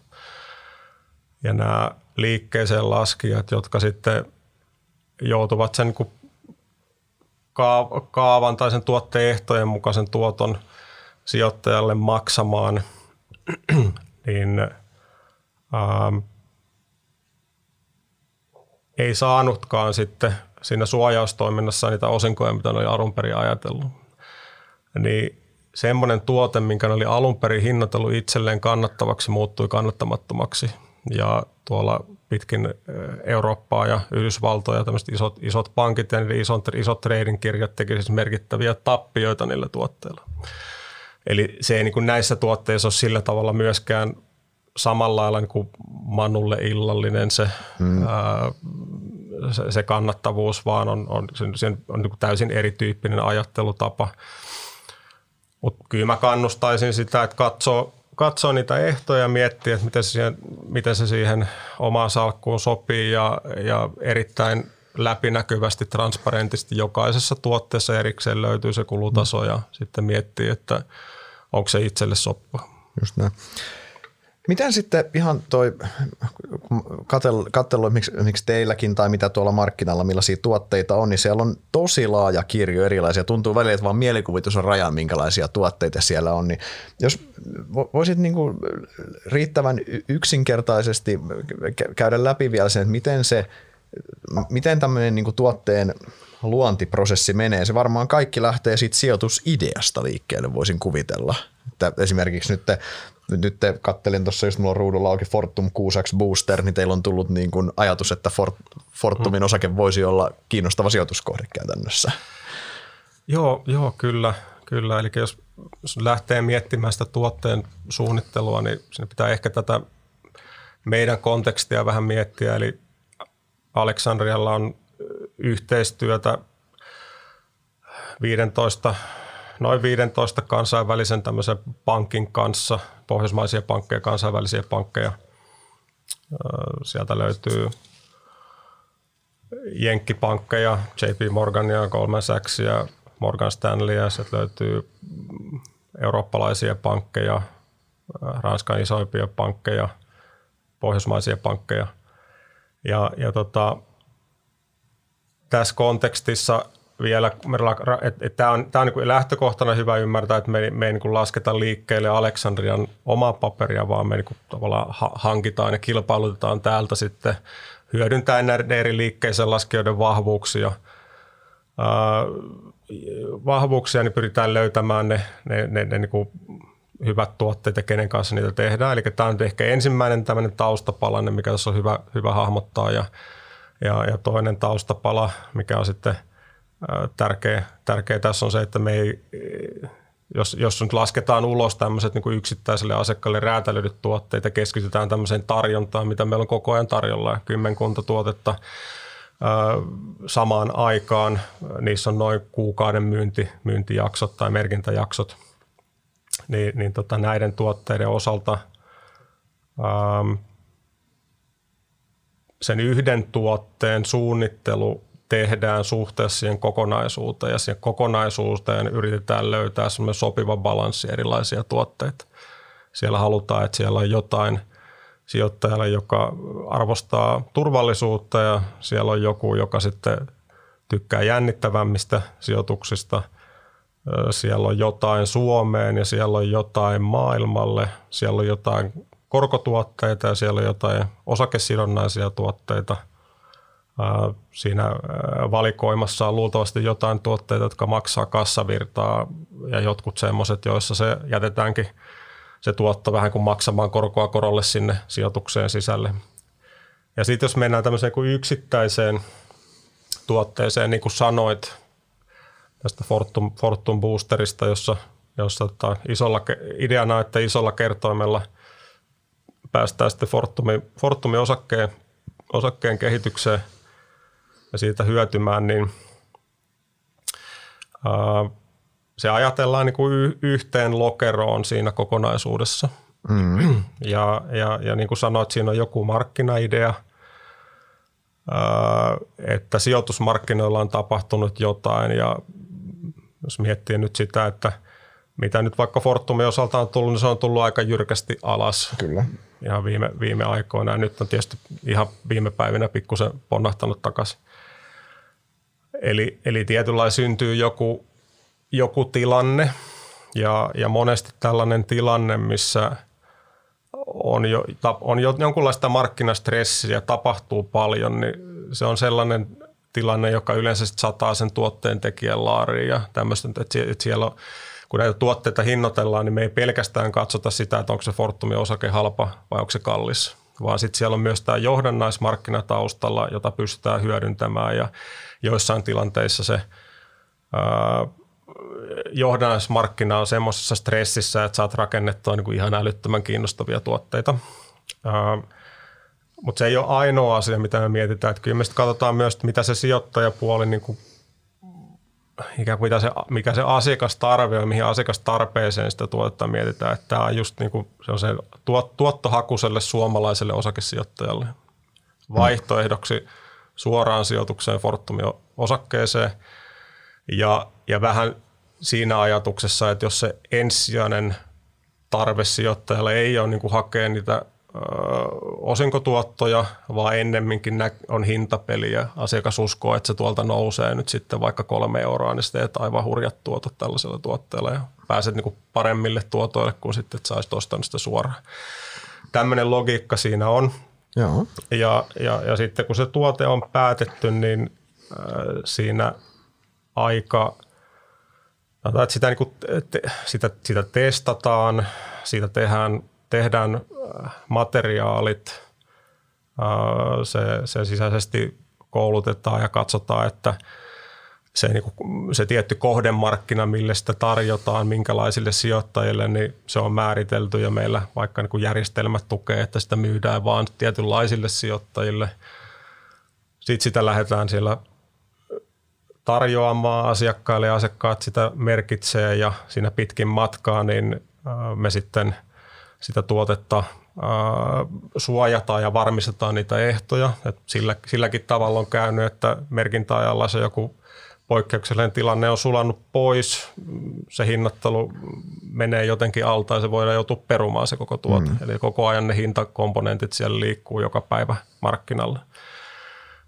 Ja nämä liikkeeseen laskijat, jotka sitten joutuvat sen niin kaavan tai sen tuotteen ehtojen mukaisen tuoton sijoittajalle maksamaan – niin ähm, ei saanutkaan sitten siinä suojaustoiminnassa niitä osinkoja, mitä ne oli alun perin ajatellut. Niin semmoinen tuote, minkä ne oli alun perin hinnoitellut itselleen kannattavaksi, muuttui kannattamattomaksi. Ja tuolla pitkin äh, Eurooppaa ja Yhdysvaltoja tämmöiset isot, isot pankit ja niiden isot, isot trading kirjat teki siis merkittäviä tappioita niillä tuotteilla. Eli se ei niin kuin näissä tuotteissa ole sillä tavalla myöskään samalla lailla niin kuin manulle illallinen se, hmm. ää, se, se kannattavuus, vaan on, on, se, se on niin kuin täysin erityyppinen ajattelutapa. Mutta kyllä mä kannustaisin sitä, että katsoo, katsoo niitä ehtoja ja miettiä, että miten se siihen, miten se siihen omaan salkkuun sopii ja, ja erittäin läpinäkyvästi, transparentisti jokaisessa tuotteessa erikseen löytyy se kulutaso ja sitten miettii, että onko se itselle soppa. Just näin. Miten sitten ihan toi, katsellut, katsellu, miksi, miksi teilläkin tai mitä tuolla markkinalla, millaisia tuotteita on, niin siellä on tosi laaja kirjo erilaisia. Tuntuu välillä, että vaan mielikuvitus on raja, minkälaisia tuotteita siellä on. Niin jos voisit niin kuin riittävän yksinkertaisesti käydä läpi vielä sen, että miten se, miten tämmöinen niin tuotteen luontiprosessi menee. Se varmaan kaikki lähtee siitä sijoitusideasta liikkeelle, voisin kuvitella. Että esimerkiksi nyt, te, nyt te kattelin tuossa, jos mulla on ruudulla auki Fortum 6X Booster, niin teillä on tullut niin kuin ajatus, että Fort, Fortumin mm. osake voisi olla kiinnostava sijoituskohde käytännössä. Joo, joo kyllä, kyllä. Eli jos, jos lähtee miettimään sitä tuotteen suunnittelua, niin sinne pitää ehkä tätä meidän kontekstia vähän miettiä. Eli Aleksandrialla on yhteistyötä 15, noin 15 kansainvälisen tämmöisen pankin kanssa, pohjoismaisia pankkeja, kansainvälisiä pankkeja. Sieltä löytyy jenkkipankkeja, JP Morgania, Goldman Sachsia, Morgan Stanleyä, sieltä löytyy eurooppalaisia pankkeja, Ranskan isoimpia pankkeja, pohjoismaisia pankkeja. Ja, ja tota, tässä kontekstissa vielä, että tämä on, tämä on niin lähtökohtana hyvä ymmärtää, että me, me ei niin lasketa liikkeelle Aleksandrian omaa paperia, vaan me niin tavallaan hankitaan ja kilpailutetaan täältä sitten hyödyntäen näiden eri liikkeisen laskijoiden vahvuuksia. vahvuuksia niin pyritään löytämään ne, ne, ne, ne niin hyvät tuotteet ja kenen kanssa niitä tehdään. Eli tämä on ehkä ensimmäinen tämmöinen taustapalainen, mikä tässä on hyvä, hyvä hahmottaa ja – ja, ja toinen taustapala, mikä on sitten tärkeä, tärkeä tässä on se, että me ei, jos, jos nyt lasketaan ulos tämmöiset niin kuin yksittäiselle asiakkaalle räätälöidyt tuotteet ja keskitytään tämmöiseen tarjontaan, mitä meillä on koko ajan tarjolla, kymmenkunta tuotetta samaan aikaan. Niissä on noin kuukauden myynti, myyntijaksot tai merkintäjaksot. Niin, niin tota, näiden tuotteiden osalta ähm, sen yhden tuotteen suunnittelu tehdään suhteessa siihen kokonaisuuteen ja siihen kokonaisuuteen yritetään löytää semmoinen sopiva balanssi erilaisia tuotteita. Siellä halutaan, että siellä on jotain sijoittajalle, joka arvostaa turvallisuutta ja siellä on joku, joka sitten tykkää jännittävämmistä sijoituksista. Siellä on jotain Suomeen ja siellä on jotain maailmalle, siellä on jotain korkotuotteita ja siellä on jotain osakesidonnaisia tuotteita. Siinä valikoimassa on luultavasti jotain tuotteita, jotka maksaa kassavirtaa ja jotkut semmoiset, joissa se jätetäänkin se tuotto vähän kuin maksamaan korkoa korolle sinne sijoitukseen sisälle. Ja sitten jos mennään tämmöiseen kuin yksittäiseen tuotteeseen, niin kuin sanoit tästä Fortum, Fortum Boosterista, jossa, jossa tota, isolla, ideana, että isolla kertoimella – päästään sitten Fortumin, Fortumin osakkeen, osakkeen kehitykseen ja siitä hyötymään, niin ää, se ajatellaan niin kuin yhteen lokeroon siinä kokonaisuudessa. Mm. Ja, ja, ja niin kuin sanoit, siinä on joku markkinaidea, että sijoitusmarkkinoilla on tapahtunut jotain ja jos miettii nyt sitä, että mitä nyt vaikka Fortumin osalta on tullut, niin se on tullut aika jyrkästi alas. Kyllä ihan viime, viime aikoina ja nyt on tietysti ihan viime päivinä pikkusen ponnahtanut takaisin. Eli, eli tietyllä syntyy joku, joku tilanne ja, ja monesti tällainen tilanne, missä on, jo, on jo jonkunlaista markkinastressiä, tapahtuu paljon, niin se on sellainen tilanne, joka yleensä sataa sen tuotteen tekijän laariin ja tämmöistä, että siellä on kun näitä tuotteita hinnoitellaan, niin me ei pelkästään katsota sitä, että onko se Fortumin osake halpa vai onko se kallis, vaan sitten siellä on myös tämä johdannaismarkkina taustalla, jota pystytään hyödyntämään ja joissain tilanteissa se ää, johdannaismarkkina on semmoisessa stressissä, että saat rakennettua niin kuin ihan älyttömän kiinnostavia tuotteita. Mutta se ei ole ainoa asia, mitä me mietitään. Että kyllä me katsotaan myös, että mitä se sijoittajapuoli niin kuin ikään kuin mitä se, mikä se asiakastarve on, mihin asiakastarpeeseen sitä tuotetta mietitään. Että tämä on just niin kuin, se on se tuot, tuottohakuselle suomalaiselle osakesijoittajalle vaihtoehdoksi suoraan sijoitukseen Fortumin osakkeeseen ja, ja vähän siinä ajatuksessa, että jos se ensisijainen tarve sijoittajalle ei ole niin kuin hakea niitä osinkotuottoja, vaan ennemminkin on hintapeli ja asiakas uskoo, että se tuolta nousee nyt sitten vaikka kolme euroa, niin sitten teet aivan hurjat tuotot tällaisella tuotteella ja pääset niin kuin paremmille tuotoille kuin sitten, että saisit ostanut sitä suoraan. Tämmöinen logiikka siinä on. Joo. Ja, ja, ja sitten kun se tuote on päätetty, niin äh, siinä aika, että sitä, niin kuin te, sitä, sitä testataan, siitä tehdään tehdään äh, materiaalit, äh, se, se sisäisesti koulutetaan ja katsotaan, että se, niin kuin, se tietty kohdemarkkina, mille sitä tarjotaan, minkälaisille sijoittajille, niin se on määritelty ja meillä vaikka niin kuin järjestelmät tukee, että sitä myydään vain tietynlaisille sijoittajille. Sitten sitä lähdetään siellä tarjoamaan asiakkaille ja asiakkaat sitä merkitsee ja siinä pitkin matkaa, niin äh, me sitten – sitä tuotetta suojataan ja varmistetaan niitä ehtoja. Et sillä, silläkin tavalla on käynyt, että merkintäajalla se joku poikkeuksellinen tilanne on sulannut pois, se hinnattelu menee jotenkin alta ja se voidaan joutua perumaan se koko tuote. Mm. Eli koko ajan ne hintakomponentit siellä liikkuu joka päivä markkinalla.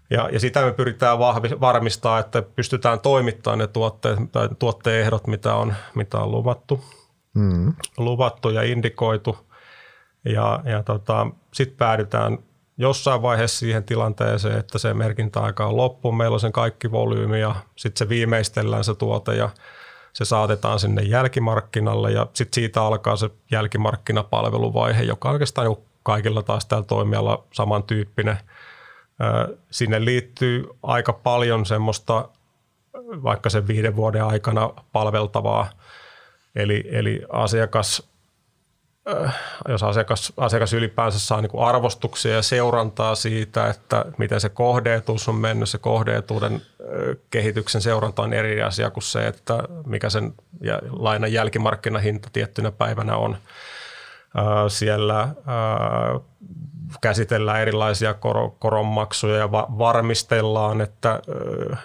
Ja, ja sitä me pyritään vahvi, varmistaa, että pystytään toimittamaan ne tuotteet tai tuotteen ehdot, mitä on, mitä on luvattu, mm. luvattu ja indikoitu. Ja, ja tota, sitten päädytään jossain vaiheessa siihen tilanteeseen, että se merkintäaika on loppu, meillä on sen kaikki volyymi ja sitten se viimeistellään se tuote ja se saatetaan sinne jälkimarkkinalle ja sitten siitä alkaa se jälkimarkkinapalveluvaihe, joka oikeastaan kaikilla taas tällä toimialalla samantyyppinen. Sinne liittyy aika paljon semmoista vaikka sen viiden vuoden aikana palveltavaa, eli, eli asiakas jos asiakas, asiakas ylipäänsä saa niin arvostuksia ja seurantaa siitä, että miten se kohdeetuus on mennyt, se kohdeetuuden kehityksen seuranta on eri asia kuin se, että mikä sen lainan jälkimarkkinahinta tiettynä päivänä on. Siellä käsitellään erilaisia kor- koronmaksuja ja va- varmistellaan, että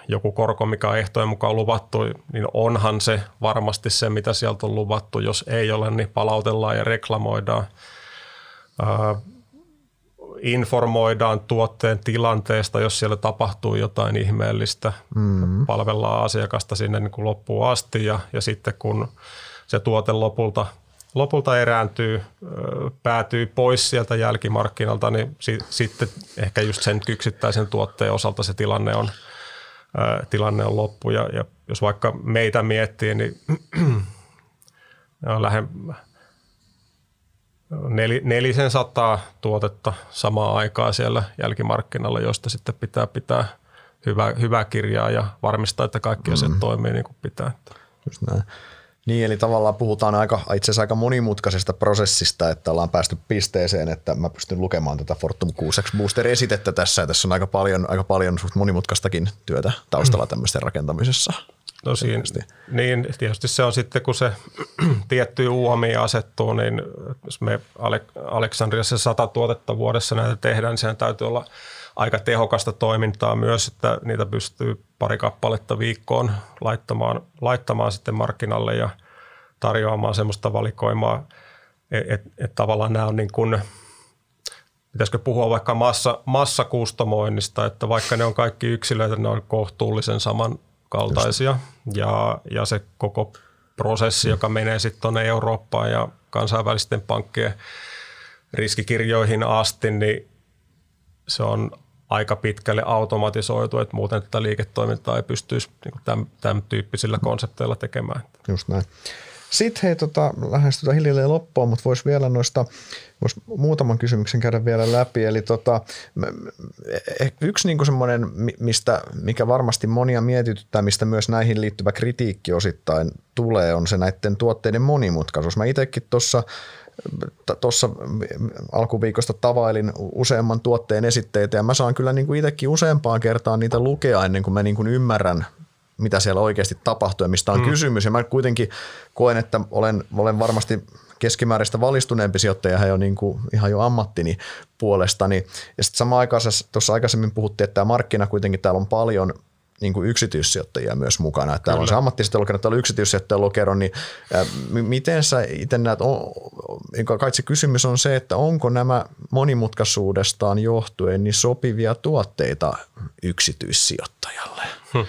joku korko, mikä on ehtojen mukaan luvattu, niin onhan se varmasti se, mitä sieltä on luvattu. Jos ei ole, niin palautellaan ja reklamoidaan. informoidaan tuotteen tilanteesta, jos siellä tapahtuu jotain ihmeellistä. Mm. Palvellaan asiakasta sinne niin kuin loppuun asti ja, ja sitten kun se tuote lopulta – lopulta erääntyy, päätyy pois sieltä jälkimarkkinalta, niin si- sitten ehkä just sen yksittäisen tuotteen osalta se tilanne on, tilanne on loppu. Ja, ja jos vaikka meitä miettii, niin lähden nel, nelisen sataa tuotetta samaan aikaan siellä jälkimarkkinalla, josta sitten pitää pitää hyvä, hyvää kirjaa ja varmistaa, että kaikki asiat mm. toimii niin kuin pitää. Just näin. Niin, eli tavallaan puhutaan aika, itse asiassa aika monimutkaisesta prosessista, että ollaan päästy pisteeseen, että mä pystyn lukemaan tätä Fortum 6 Booster-esitettä tässä, ja tässä on aika paljon, aika paljon suht monimutkaistakin työtä taustalla tämmöisten rakentamisessa. No siinä, niin, tietysti se on sitten, kun se tietty UAMI asettuu, niin jos me Aleksandriassa sata tuotetta vuodessa näitä tehdään, niin sehän täytyy olla – aika tehokasta toimintaa myös, että niitä pystyy pari kappaletta viikkoon laittamaan, laittamaan sitten markkinalle ja tarjoamaan semmoista valikoimaa, että et, et tavallaan nämä on niin kuin, pitäisikö puhua vaikka massa, massakustomoinnista, että vaikka ne on kaikki yksilöitä, ne on kohtuullisen samankaltaisia ja, ja se koko prosessi, joka menee sitten tuonne Eurooppaan ja kansainvälisten pankkien riskikirjoihin asti, niin se on aika pitkälle automatisoitu, että muuten tätä liiketoimintaa ei pystyisi niin tämän, tämän tyyppisillä konsepteilla tekemään. Just näin. Sitten hei, tota, lähestytään hiljalleen loppuun, mutta voisi vielä noista, vois muutaman kysymyksen käydä vielä läpi. Eli tota, eh, yksi niinku semmoinen, mistä, mikä varmasti monia mietityttää, mistä myös näihin liittyvä kritiikki osittain tulee, on se näiden tuotteiden monimutkaisuus. Mä itsekin tuossa tuossa alkuviikosta tavailin useamman tuotteen esitteitä ja mä saan kyllä niin kuin itsekin useampaan kertaan niitä lukea ennen kuin mä niin kuin ymmärrän, mitä siellä oikeasti tapahtuu ja mistä on mm. kysymys. Ja mä kuitenkin koen, että olen, olen varmasti keskimääräistä valistuneempi sijoittaja jo niin kuin, ihan jo ammattini puolestani. Ja sitten samaan aikaan tuossa aikaisemmin puhuttiin, että tämä markkina kuitenkin täällä on paljon niin kuin yksityissijoittajia myös mukana. Että täällä on se ammattisijoittaja täällä on yksityissijoittaja lokero, niin ää, miten sä itse näet, on, kai se kysymys on se, että onko nämä monimutkaisuudestaan johtuen niin sopivia tuotteita yksityissijoittajalle? Hmm.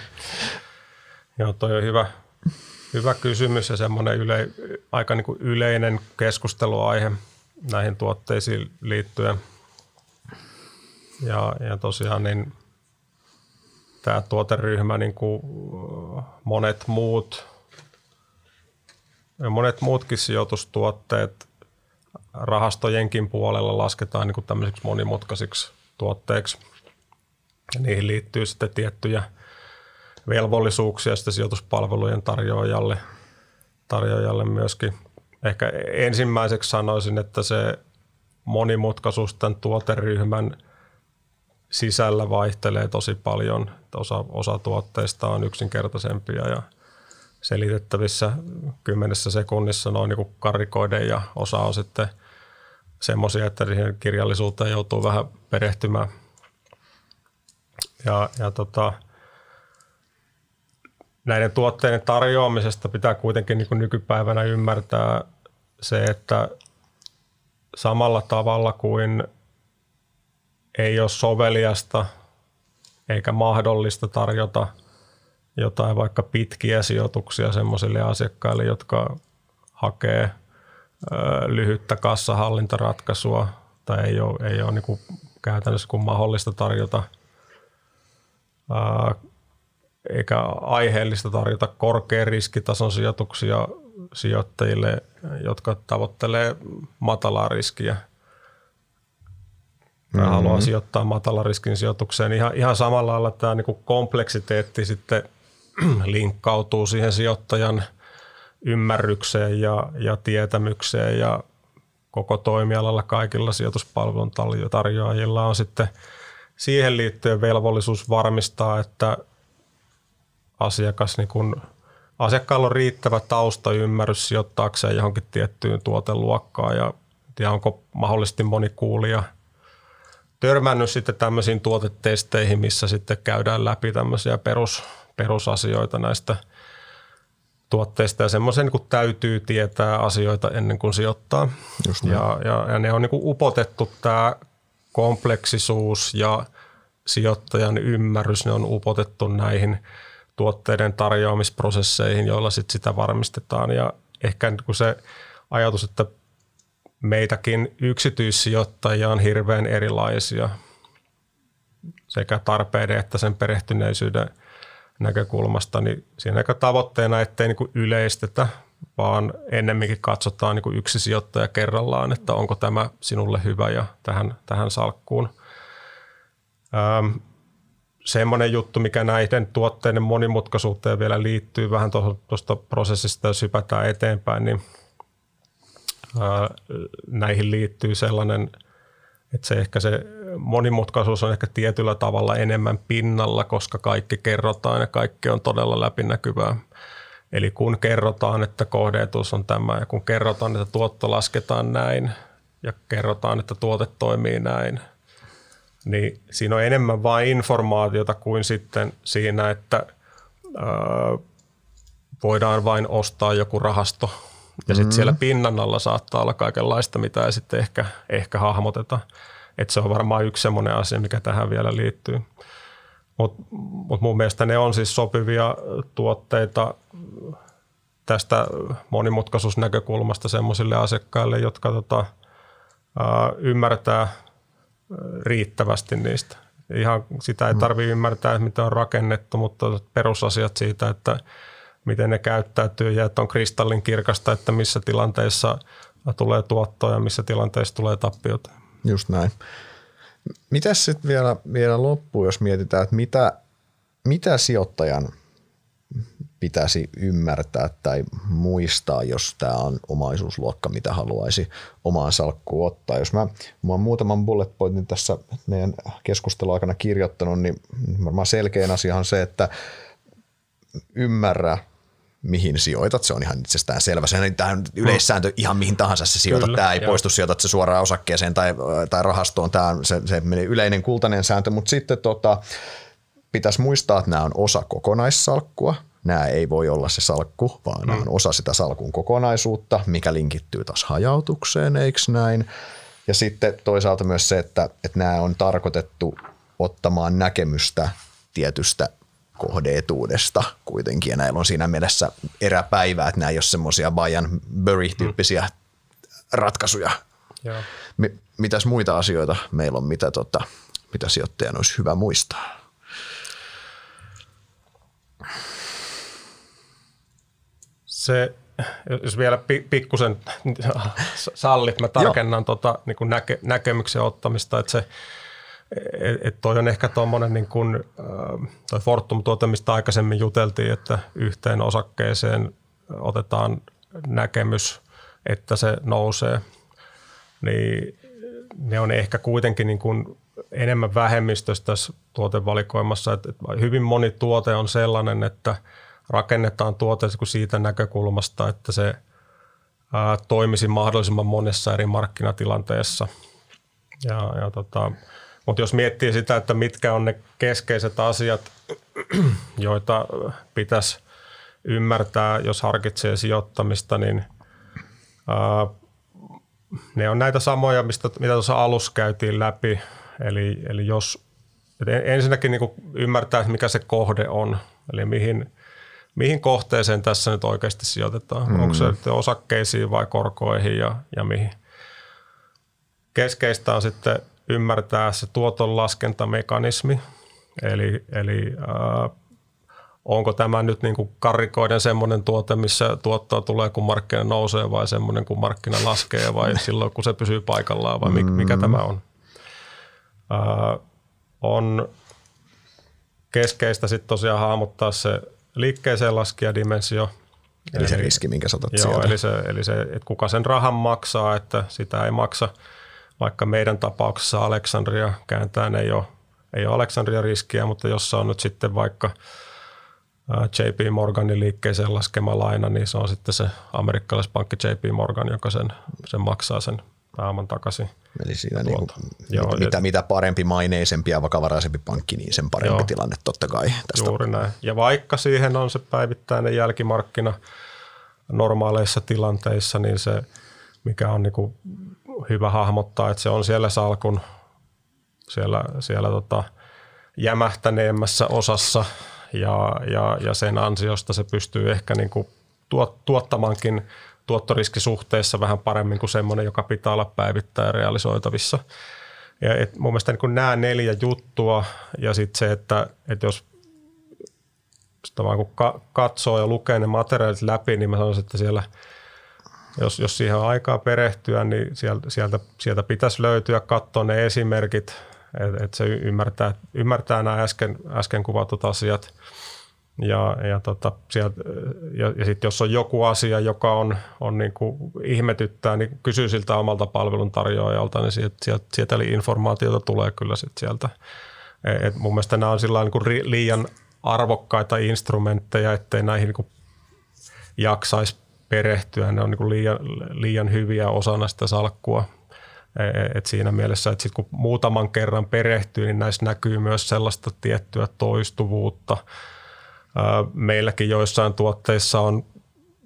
Joo, toi on hyvä, hyvä kysymys ja semmoinen yle, aika niin kuin yleinen keskusteluaihe näihin tuotteisiin liittyen. Ja, ja tosiaan niin tämä tuoteryhmä, niin kuin monet muut, monet muutkin sijoitustuotteet rahastojenkin puolella lasketaan niin kuin tämmöisiksi monimutkaisiksi tuotteiksi. Ja niihin liittyy sitten tiettyjä velvollisuuksia sitten sijoituspalvelujen tarjoajalle, tarjoajalle myöskin. Ehkä ensimmäiseksi sanoisin, että se monimutkaisuus tämän tuoteryhmän sisällä vaihtelee tosi paljon. Osa, osa tuotteista on yksinkertaisempia ja selitettävissä kymmenessä sekunnissa noin niin kuin karikoiden ja osa on sitten semmoisia, että siihen kirjallisuuteen joutuu vähän perehtymään. Ja, ja tota, näiden tuotteiden tarjoamisesta pitää kuitenkin niin kuin nykypäivänä ymmärtää se, että samalla tavalla kuin ei ole soveliasta eikä mahdollista tarjota jotain vaikka pitkiä sijoituksia semmoisille asiakkaille, jotka hakee lyhyttä kassahallintaratkaisua tai ei ole, ei ole niin kuin käytännössä kuin mahdollista tarjota eikä aiheellista tarjota korkean riskitason sijoituksia sijoittajille, jotka tavoittelee matalaa riskiä mm-hmm. haluaa sijoittaa matalan riskin sijoitukseen. Ihan, ihan samalla lailla tämä niin kompleksiteetti sitten linkkautuu siihen sijoittajan ymmärrykseen ja, ja tietämykseen ja koko toimialalla kaikilla sijoituspalvelun tarjoajilla on sitten siihen liittyen velvollisuus varmistaa, että asiakas niin kun, asiakkaalla on riittävä taustaymmärrys sijoittaakseen johonkin tiettyyn tuoteluokkaan ja tiedä, onko mahdollisesti moni kuulija törmännyt sitten tämmöisiin tuotetesteihin, missä sitten käydään läpi tämmöisiä perus, perusasioita näistä tuotteista ja semmoisen niin täytyy tietää asioita ennen kuin sijoittaa. Just ja, ja, ja ne on niin kuin upotettu tämä kompleksisuus ja sijoittajan ymmärrys, ne on upotettu näihin – tuotteiden tarjoamisprosesseihin, joilla sit sitä varmistetaan. Ja ehkä niin se ajatus, että meitäkin yksityissijoittajia on hirveän erilaisia sekä tarpeiden että sen perehtyneisyyden näkökulmasta, niin siinä tavoitteena, ettei niin yleistetä, vaan ennemminkin katsotaan niin yksi sijoittaja kerrallaan, että onko tämä sinulle hyvä ja tähän, tähän salkkuun. Ähm, semmoinen juttu, mikä näiden tuotteiden monimutkaisuuteen vielä liittyy vähän tuosta prosessista, jos hypätään eteenpäin, niin näihin liittyy sellainen, että se ehkä se monimutkaisuus on ehkä tietyllä tavalla enemmän pinnalla, koska kaikki kerrotaan ja kaikki on todella läpinäkyvää. Eli kun kerrotaan, että kohdeetus on tämä ja kun kerrotaan, että tuotto lasketaan näin ja kerrotaan, että tuote toimii näin – niin siinä on enemmän vain informaatiota kuin sitten siinä, että ää, voidaan vain ostaa joku rahasto. Ja sitten siellä pinnan alla saattaa olla kaikenlaista, mitä ei sitten ehkä, ehkä hahmoteta. Et se on varmaan yksi semmoinen asia, mikä tähän vielä liittyy. Mutta mut mun mielestä ne on siis sopivia tuotteita tästä monimutkaisuusnäkökulmasta semmoisille asiakkaille, jotka tota, ää, ymmärtää – riittävästi niistä. Ihan sitä ei mm. tarvitse ymmärtää, että miten on rakennettu, mutta perusasiat siitä, että miten ne käyttäytyy ja että on kristallin kirkasta, että missä tilanteissa tulee tuottoa ja missä tilanteissa tulee tappiota. Just näin. Mitäs sitten vielä, vielä loppuun, jos mietitään, että mitä, mitä sijoittajan – pitäisi ymmärtää tai muistaa, jos tämä on omaisuusluokka, mitä haluaisi omaan salkkuun ottaa. Jos mä, mä oon muutaman bullet pointin tässä meidän keskustelun aikana kirjoittanut, niin varmaan selkein asia on se, että ymmärrä, mihin sijoitat. Se on ihan itsestään selvä. Se on tähän yleissääntö ihan mihin tahansa se sijoitat. Kyllä, tämä ei joo. poistu, sijoitat se suoraan osakkeeseen tai, tai rahastoon. Tämä on se, se yleinen kultainen sääntö, mutta sitten tota, pitäisi muistaa, että nämä on osa kokonaissalkkua. Nämä ei voi olla se salkku, vaan mm. nämä on osa sitä salkun kokonaisuutta, mikä linkittyy taas hajautukseen, eikö näin? Ja sitten toisaalta myös se, että, että nämä on tarkoitettu ottamaan näkemystä tietystä kohdeetuudesta kuitenkin. Ja näillä on siinä mielessä eräpäivää, että nämä ei ole semmoisia Bajan Bury-tyyppisiä ratkaisuja. Joo. M- mitäs muita asioita meillä on, mitä, tota, mitä sijoittajan olisi hyvä muistaa? Se, jos vielä pikkusen sallit, mä tarkennan tota, niin näke, näkemyksen ottamista, että se, et toi on ehkä tuommoinen niin kuin, toi Fortum-tuote, mistä aikaisemmin juteltiin, että yhteen osakkeeseen otetaan näkemys, että se nousee, niin ne on ehkä kuitenkin niin kuin enemmän vähemmistössä tässä tuotevalikoimassa. Että hyvin moni tuote on sellainen, että rakennetaan tuote siitä näkökulmasta, että se ää, toimisi mahdollisimman monessa eri markkinatilanteessa. Ja, ja tota, mutta jos miettii sitä, että mitkä on ne keskeiset asiat, joita pitäisi ymmärtää, jos harkitsee sijoittamista, niin ää, ne on näitä samoja, mistä, mitä tuossa alussa käytiin läpi. Eli, eli jos ensinnäkin niin ymmärtää, mikä se kohde on, eli mihin, mihin kohteeseen tässä nyt oikeasti sijoitetaan. Mm. Onko se osakkeisiin vai korkoihin ja, ja mihin. Keskeistä on sitten ymmärtää se tuoton laskentamekanismi, eli, eli äh, onko tämä nyt niin kuin karrikoiden semmoinen tuote, missä tuottoa tulee, kun markkina nousee vai semmoinen, kun markkina laskee vai silloin, kun se pysyy paikallaan vai mikä, mikä tämä on. Äh, on keskeistä sitten tosiaan hahmottaa se liikkeeseen laskija dimensio. Eli, eli se riski, minkä sä otat joo, sieltä. Eli se, eli se, että kuka sen rahan maksaa, että sitä ei maksa – vaikka meidän tapauksessa Aleksandria kääntään ei ole, ei ole Aleksandria riskiä, mutta jos on nyt sitten vaikka JP Morganin liikkeeseen laskema laina, niin se on sitten se amerikkalaispankki JP Morgan, joka sen, sen maksaa sen pääoman takaisin. Eli siinä niin kuin, joo, mitä, mitä parempi maineisempi ja vakavaraisempi pankki, niin sen parempi joo, tilanne totta kai. Tästä. Juuri näin. Ja vaikka siihen on se päivittäinen jälkimarkkina normaaleissa tilanteissa, niin se, mikä on niin kuin hyvä hahmottaa, että se on siellä salkun siellä, siellä tota, jämähtäneemmässä osassa ja, ja, ja sen ansiosta se pystyy ehkä niin tuot, tuottamankin tuottoriskisuhteessa vähän paremmin kuin semmoinen, joka pitää olla päivittäin realisoitavissa. Ja et mun mielestä niin kuin nämä neljä juttua ja sitten se, että, että jos sitä vaan kun katsoo ja lukee ne materiaalit läpi, niin mä sanoisin, että siellä – jos, jos siihen on aikaa perehtyä, niin sieltä, sieltä, sieltä pitäisi löytyä, katsoa ne esimerkit, että et se ymmärtää, ymmärtää nämä äsken, äsken kuvatut asiat. Ja, ja, tota, sieltä, ja, ja sitten jos on joku asia, joka on, on niin kuin ihmetyttää, niin kysyy siltä omalta palveluntarjoajalta, niin sieltä, sieltä, sieltä informaatiota tulee kyllä sit sieltä. Et mun mielestä nämä on niin kuin liian arvokkaita instrumentteja, ettei näihin niin kuin jaksaisi perehtyä. Ne on niin liian, liian hyviä osana sitä salkkua. E, e, et siinä mielessä, että sit kun muutaman kerran perehtyy, niin näissä näkyy myös sellaista tiettyä toistuvuutta. Meilläkin joissain tuotteissa on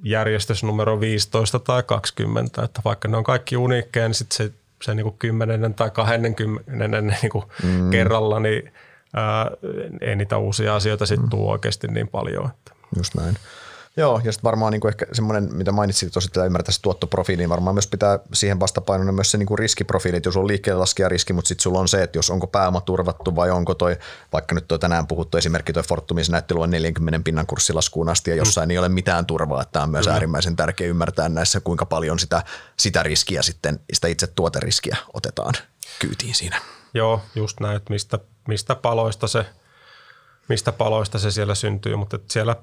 järjestys numero 15 tai 20, että vaikka ne on kaikki uniikkeja, niin sitten se, se niin kuin 10 tai 20 niin kuin mm. kerralla, niin ää, ei niitä uusia asioita sitten mm. tule oikeasti niin paljon. Että. Just näin. Joo, ja sitten varmaan niin kuin ehkä semmoinen, mitä mainitsit tuossa, että ymmärtää se tuottoprofiili, niin varmaan myös pitää siihen vastapainona myös se niin kuin riskiprofiili, että jos on liikkeelle laskija riski, mutta sitten sulla on se, että jos onko pääoma turvattu vai onko toi, vaikka nyt toi tänään puhuttu esimerkki toi Fortumin näyttely on 40 pinnan kurssilaskuun asti ja jossain mm. ei ole mitään turvaa, että tämä on myös mm. äärimmäisen tärkeä ymmärtää näissä, kuinka paljon sitä, sitä riskiä sitten, sitä itse tuoteriskiä otetaan kyytiin siinä. Joo, just näin, että mistä, mistä paloista se – mistä paloista se siellä syntyy, mutta siellä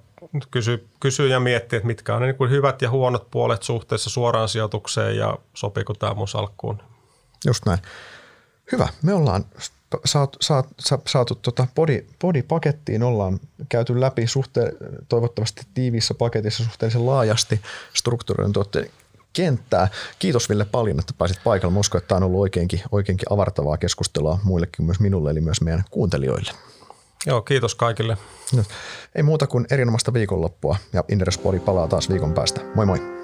kysyy, kysyy ja miettii, että mitkä on ne niin hyvät ja huonot puolet suhteessa suoraan sijoitukseen ja sopiiko tämä mun salkkuun. Just näin. Hyvä. Me ollaan saatu, saatu, saatu tota body, body-pakettiin, ollaan käyty läpi suhteen, toivottavasti tiiviissä paketissa suhteellisen laajasti strukturoidun tuotteen kenttää. Kiitos Ville paljon, että pääsit paikalle. Mä uskon, että tämä on ollut oikeinkin, oikeinkin avartavaa keskustelua muillekin, myös minulle, eli myös meidän kuuntelijoille. Joo, kiitos kaikille. Ei muuta kuin erinomaista viikonloppua ja Inderespori palaa taas viikon päästä. Moi moi!